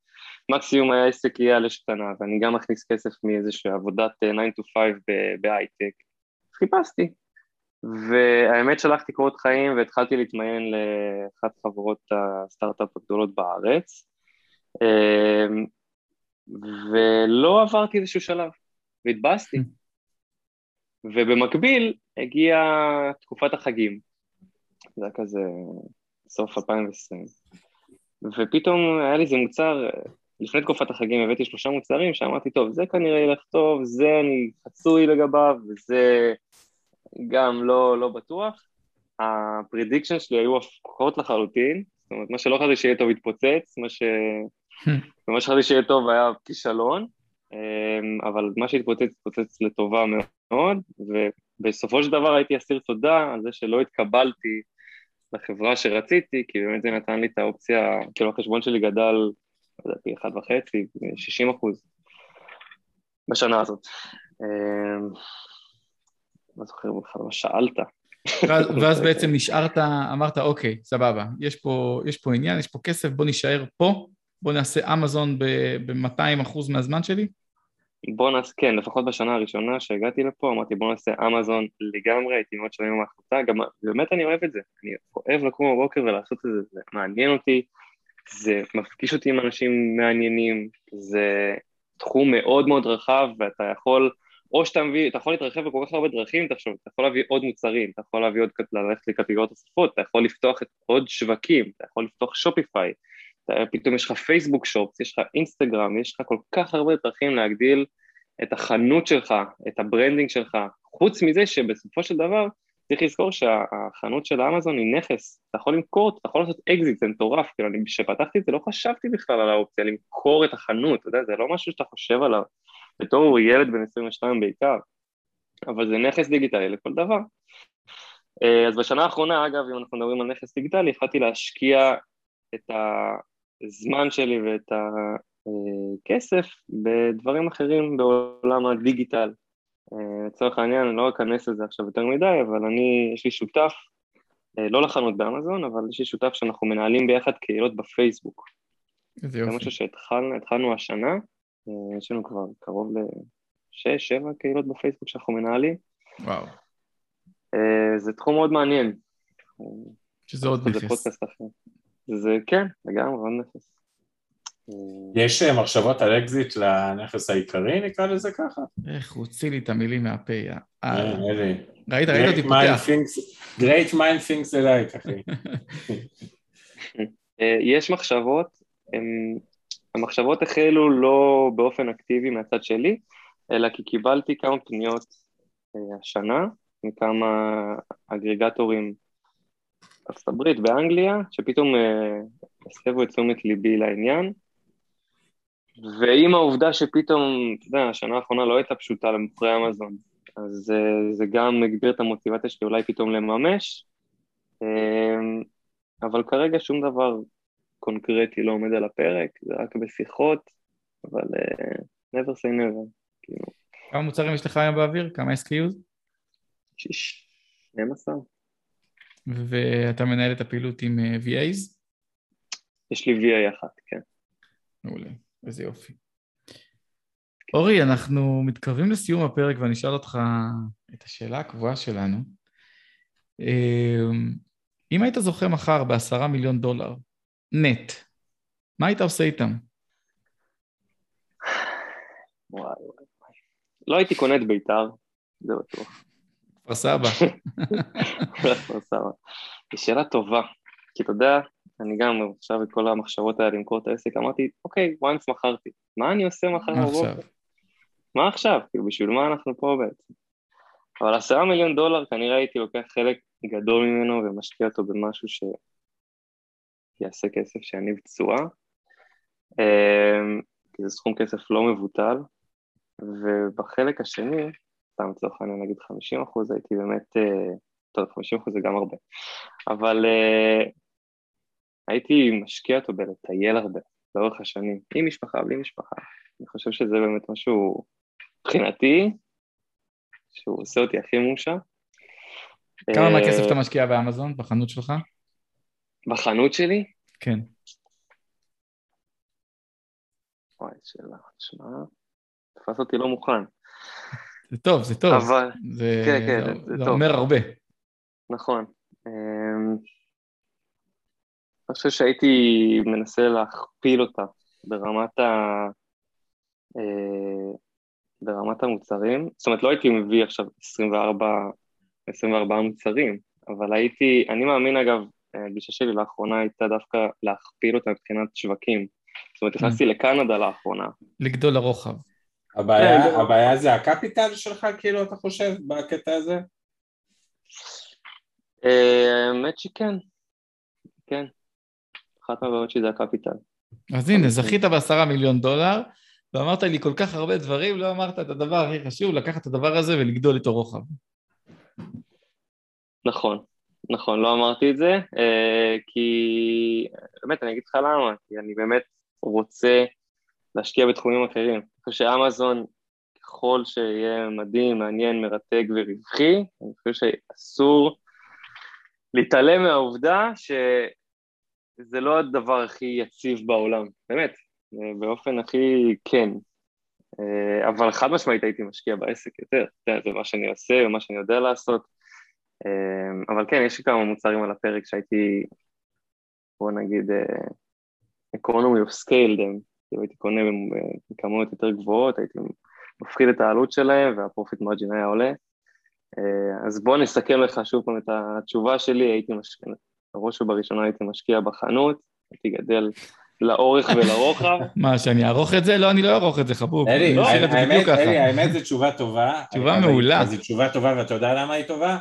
מקסימום העסק יהיה על אש קטנה, ואני גם מכניס כסף מאיזושהי עבודת 9 אה, to 5 בהייטק. חיפשתי. והאמת שלחתי קורות חיים והתחלתי להתמיין לאחת חברות הסטארט-אפ הגדולות בארץ. ולא עברתי איזשהו שלב, והתבאסתי. ובמקביל הגיעה תקופת החגים, זה היה כזה סוף 2020, ופתאום היה לי איזה מוצר, לפני תקופת החגים הבאתי שלושה מוצרים שאמרתי, טוב, זה כנראה ילך טוב, זה אני חצוי לגביו, וזה גם לא, לא בטוח. ה prediction שלי היו הפוכות לחלוטין, זאת אומרת, מה שלא חשבתי שיהיה טוב התפוצץ, מה ש... ומה שחשבתי שיהיה טוב היה כישלון, אמ, אבל מה שהתפוצץ, התפוצץ לטובה מאוד, ובסופו של דבר הייתי אסיר תודה על זה שלא התקבלתי לחברה שרציתי, כי באמת זה נתן לי את האופציה, כאילו החשבון שלי גדל, לא יודע, פי אחד וחצי, 60 אחוז בשנה הזאת. אמ, לא זוכר בכלל מה שאלת. ואז בעצם נשארת, אמרת, אוקיי, סבבה, יש פה, יש פה עניין, יש פה כסף, בוא נישאר פה, בוא נעשה אמזון ב-200 אחוז מהזמן שלי? בוא נעשה, כן, לפחות בשנה הראשונה שהגעתי לפה, אמרתי בוא נעשה אמזון לגמרי, הייתי מאוד שלם עם ההחלטה, גם באמת אני אוהב את זה, אני אוהב לקום בבוקר ולעשות את זה, זה מעניין אותי, זה מפגיש אותי עם אנשים מעניינים, זה תחום מאוד מאוד רחב ואתה יכול, או שאתה מביא, אתה יכול להתרחב בכל כך הרבה דרכים, תחשוב, אתה יכול להביא עוד מוצרים, אתה יכול להביא עוד, ללכת לקטגוריות נוספות, אתה יכול לפתוח את עוד שווקים, אתה יכול לפתוח שופיפיי, פתאום יש לך פייסבוק שופס, יש לך אינסטגרם, יש לך כל כך הרבה דרכים להגדיל את החנות שלך, את ה branding שלך, חוץ מזה שבסופו של דבר צריך לזכור שהחנות של האמזון היא נכס, אתה יכול למכור, אתה יכול לעשות אקזיט, זה מטורף, כאילו אני, כשפתחתי את זה לא חשבתי בכלל על האופציה למכור את החנות, אתה יודע, זה לא משהו שאתה חושב עליו, בתור ילד בן 22 בעיקר, אבל זה נכס דיגיטלי לכל דבר. אה, אז בשנה האחרונה, אגב, אם אנחנו מדברים על נכס דיגיטלי, החלטתי להשקיע את הזמן שלי ואת הכסף בדברים אחרים בעולם הדיגיטל. אה, לצורך העניין, אני לא אכנס לזה עכשיו יותר מדי, אבל אני, יש לי שותף, אה, לא לחנות באמזון, אבל יש לי שותף שאנחנו מנהלים ביחד קהילות בפייסבוק. איזה יופי. זה משהו שהתחלנו השנה, אה, יש לנו כבר קרוב לשש, שבע קהילות בפייסבוק שאנחנו מנהלים. וואו. זה תחום מאוד מעניין. שזה עוד נכס. זה כן, לגמרי, עוד נכס. יש אה, מחשבות על אקזיט לנכס העיקרי, נקרא לזה ככה? איך הוא הוציא לי את המילים מהפה, יא. אה, ראית, ראית אותי פותח. Great mind thinks alike, אחי. אה, יש מחשבות, המחשבות החלו לא באופן אקטיבי מהצד שלי, אלא כי קיבלתי כמה פניות השנה מכמה אגרגטורים בארצות הברית, באנגליה, שפתאום אה, הסבו את תשומת ליבי לעניין. ועם העובדה שפתאום, אתה יודע, השנה האחרונה לא הייתה פשוטה למוכרי אמזון, אז uh, זה גם הגביר את המוטיבציה שלי אולי פתאום לממש, um, אבל כרגע שום דבר קונקרטי לא עומד על הפרק, זה רק בשיחות, אבל never say never, כאילו. כמה מוצרים יש לך היום באוויר? כמה SKUs? שיש, 12. ואתה מנהל את הפעילות עם uh, VAs? יש לי VA אחת, כן. מעולה, איזה יופי. אורי, אנחנו מתקרבים לסיום הפרק ואני אשאל אותך את השאלה הקבועה שלנו. אמ, אם היית זוכה מחר בעשרה מיליון דולר, נט, מה היית עושה איתם? וואי וואי וואי. לא הייתי קונה את בית"ר, זה בטוח. כפר סבא. כפר סבא. זו שאלה טובה, כי אתה יודע, אני גם עכשיו את כל המחשבות האלה למכור את העסק, אמרתי, אוקיי, once מכרתי, מה אני עושה מחר בבוקר? מה עכשיו? כאילו, בשביל מה אנחנו פה בעצם? אבל עשרה מיליון דולר, כנראה הייתי לוקח חלק גדול ממנו ומשקיע אותו במשהו שיעשה כסף, שיניב תשואה. אמ, כי זה סכום כסף לא מבוטל, ובחלק השני, סתם לצורך העניין נגיד 50 אחוז, הייתי באמת, אה, טוב, 50 אחוז זה גם הרבה, אבל אה, הייתי משקיע אותו בלטייל הרבה, לאורך השנים, עם משפחה, בלי משפחה. אני חושב שזה באמת משהו, מבחינתי, שהוא עושה אותי הכי מאושר. כמה אה, מהכסף אתה משקיע באמזון, בחנות שלך? בחנות שלי? כן. וואי, שאלה, תשמע, תפס אותי לא מוכן. זה טוב, זה טוב. אבל, זה, כן, כן, זה, זה- זה זה טוב. אומר הרבה. נכון. אמ, אני חושב שהייתי מנסה להכפיל אותה ברמת ה... אה, ברמת המוצרים. זאת אומרת, לא הייתי מביא עכשיו 24, 24 מוצרים, אבל הייתי, אני מאמין אגב, הגישה שלי לאחרונה הייתה דווקא להכפיל אותה מבחינת שווקים. זאת אומרת, נכנסתי לקנדה לאחרונה. לגדול לרוחב. הבעיה, כן, הבעיה זה הקפיטל שלך, כאילו, אתה חושב, בקטע הזה? אה, האמת שכן, כן. אחת מהבעיות שלי זה הקפיטל. אז הנה, זכית בעשרה מיליון דולר, ואמרת לי כל כך הרבה דברים, לא אמרת את הדבר הכי חשוב, לקחת את הדבר הזה ולגדול איתו רוחב. נכון, נכון, לא אמרתי את זה, אה, כי באמת, אני אגיד לך למה, כי אני באמת רוצה להשקיע בתחומים אחרים. אני חושב שאמזון, ככל שיהיה מדהים, מעניין, מרתק ורווחי, אני חושב שאסור להתעלם מהעובדה שזה לא הדבר הכי יציב בעולם, באמת, אה, באופן הכי כן. אה, אבל חד משמעית הייתי משקיע בעסק יותר, זה מה שאני עושה ומה שאני יודע לעשות. אמ, אבל כן, יש לי כמה מוצרים על הפרק שהייתי, בוא נגיד, אה, of scale them, כאילו הייתי קונה במ- בכמויות יותר גבוהות, הייתי מפחיד את העלות שלהם והפרופיט מרג'ין היה עולה. אה, אז בוא נסכם לך שוב פעם את התשובה שלי, הייתי משקיע, בראש ובראשונה הייתי משקיע בחנות, הייתי גדל לאורך ולרוחב. מה, שאני אערוך את זה? לא, אני לא אערוך את זה, חבוב. אלי, האמת, זו תשובה טובה. תשובה מעולה. אז זו תשובה טובה, ואתה יודע למה היא טובה?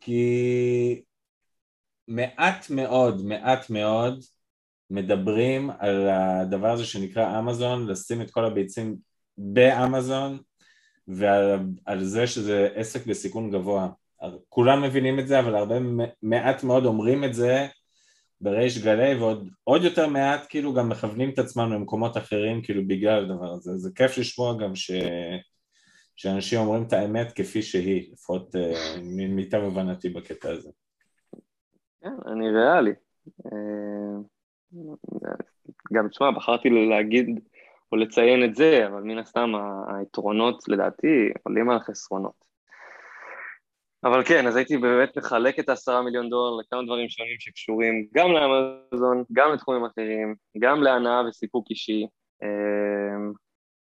כי מעט מאוד, מעט מאוד מדברים על הדבר הזה שנקרא אמזון, לשים את כל הביצים באמזון, ועל על זה שזה עסק בסיכון גבוה. כולם מבינים את זה, אבל הרבה מעט מאוד אומרים את זה בריש גלי, ועוד עוד יותר מעט כאילו גם מכוונים את עצמם למקומות אחרים כאילו בגלל הדבר הזה. זה כיף לשמוע גם ש... שאנשים אומרים את האמת כפי שהיא, לפחות אה, ממיטב הבנתי בקטע הזה. כן, אני ריאלי. אה, גם, תשמע, בחרתי להגיד או לציין את זה, אבל מן הסתם היתרונות לדעתי עולים על החסרונות. אבל כן, אז הייתי באמת מחלק את העשרה מיליון דולר לכמה דברים שונים שקשורים גם לאמזון, גם לתחומים אחרים, גם להנאה וסיפוק אישי, אה,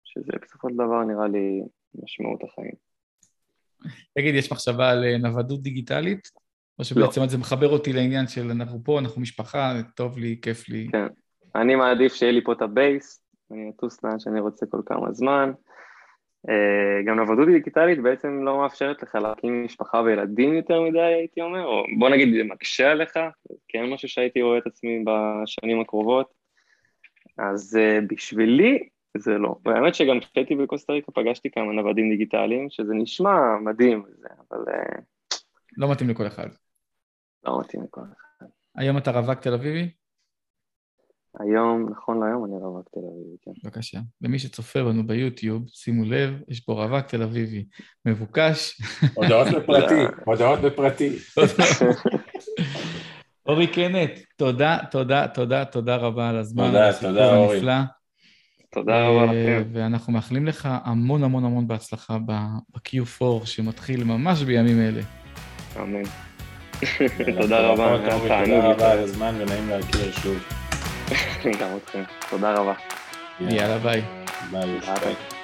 שזה בסופו של דבר נראה לי משמעות החיים. תגיד, יש מחשבה על אה, נוודות דיגיטלית? או שבעצם זה מחבר אותי לעניין של אנחנו פה, אנחנו משפחה, טוב לי, כיף לי. כן. אני מעדיף שיהיה לי פה את הבייס, אני אטוס לאן שאני רוצה כל כמה זמן. אה, גם נוודות דיגיטלית בעצם לא מאפשרת לך להקים משפחה וילדים יותר מדי, הייתי אומר, או בוא נגיד זה מקשה עליך, כן משהו שהייתי רואה את עצמי בשנים הקרובות. אז uh, בשבילי זה לא. והאמת שגם כשהייתי בקוסטה ריקה פגשתי כמה נוודים דיגיטליים, שזה נשמע מדהים, אבל... Uh, לא מתאים לכל אחד. לא מתאים לכל אחד. היום אתה רווק תל אביבי? היום, נכון להיום, אני רווק תל אביבי, כן. בבקשה. למי שצופה בנו ביוטיוב, שימו לב, יש פה רווק תל אביבי מבוקש. הודעות בפרטי, הודעות בפרטי. אורי קנט, תודה, תודה, תודה, תודה רבה על הזמן. תודה, תודה, אורי. הנפלא. תודה רבה לכם. ואנחנו מאחלים לך המון המון המון בהצלחה ב-Q4 שמתחיל ממש בימים אלה. אמן. תודה רבה, תודה רבה על הזמן ונעים להכיר שוב. גם אתכם. תודה רבה. יאללה, ביי. ביי.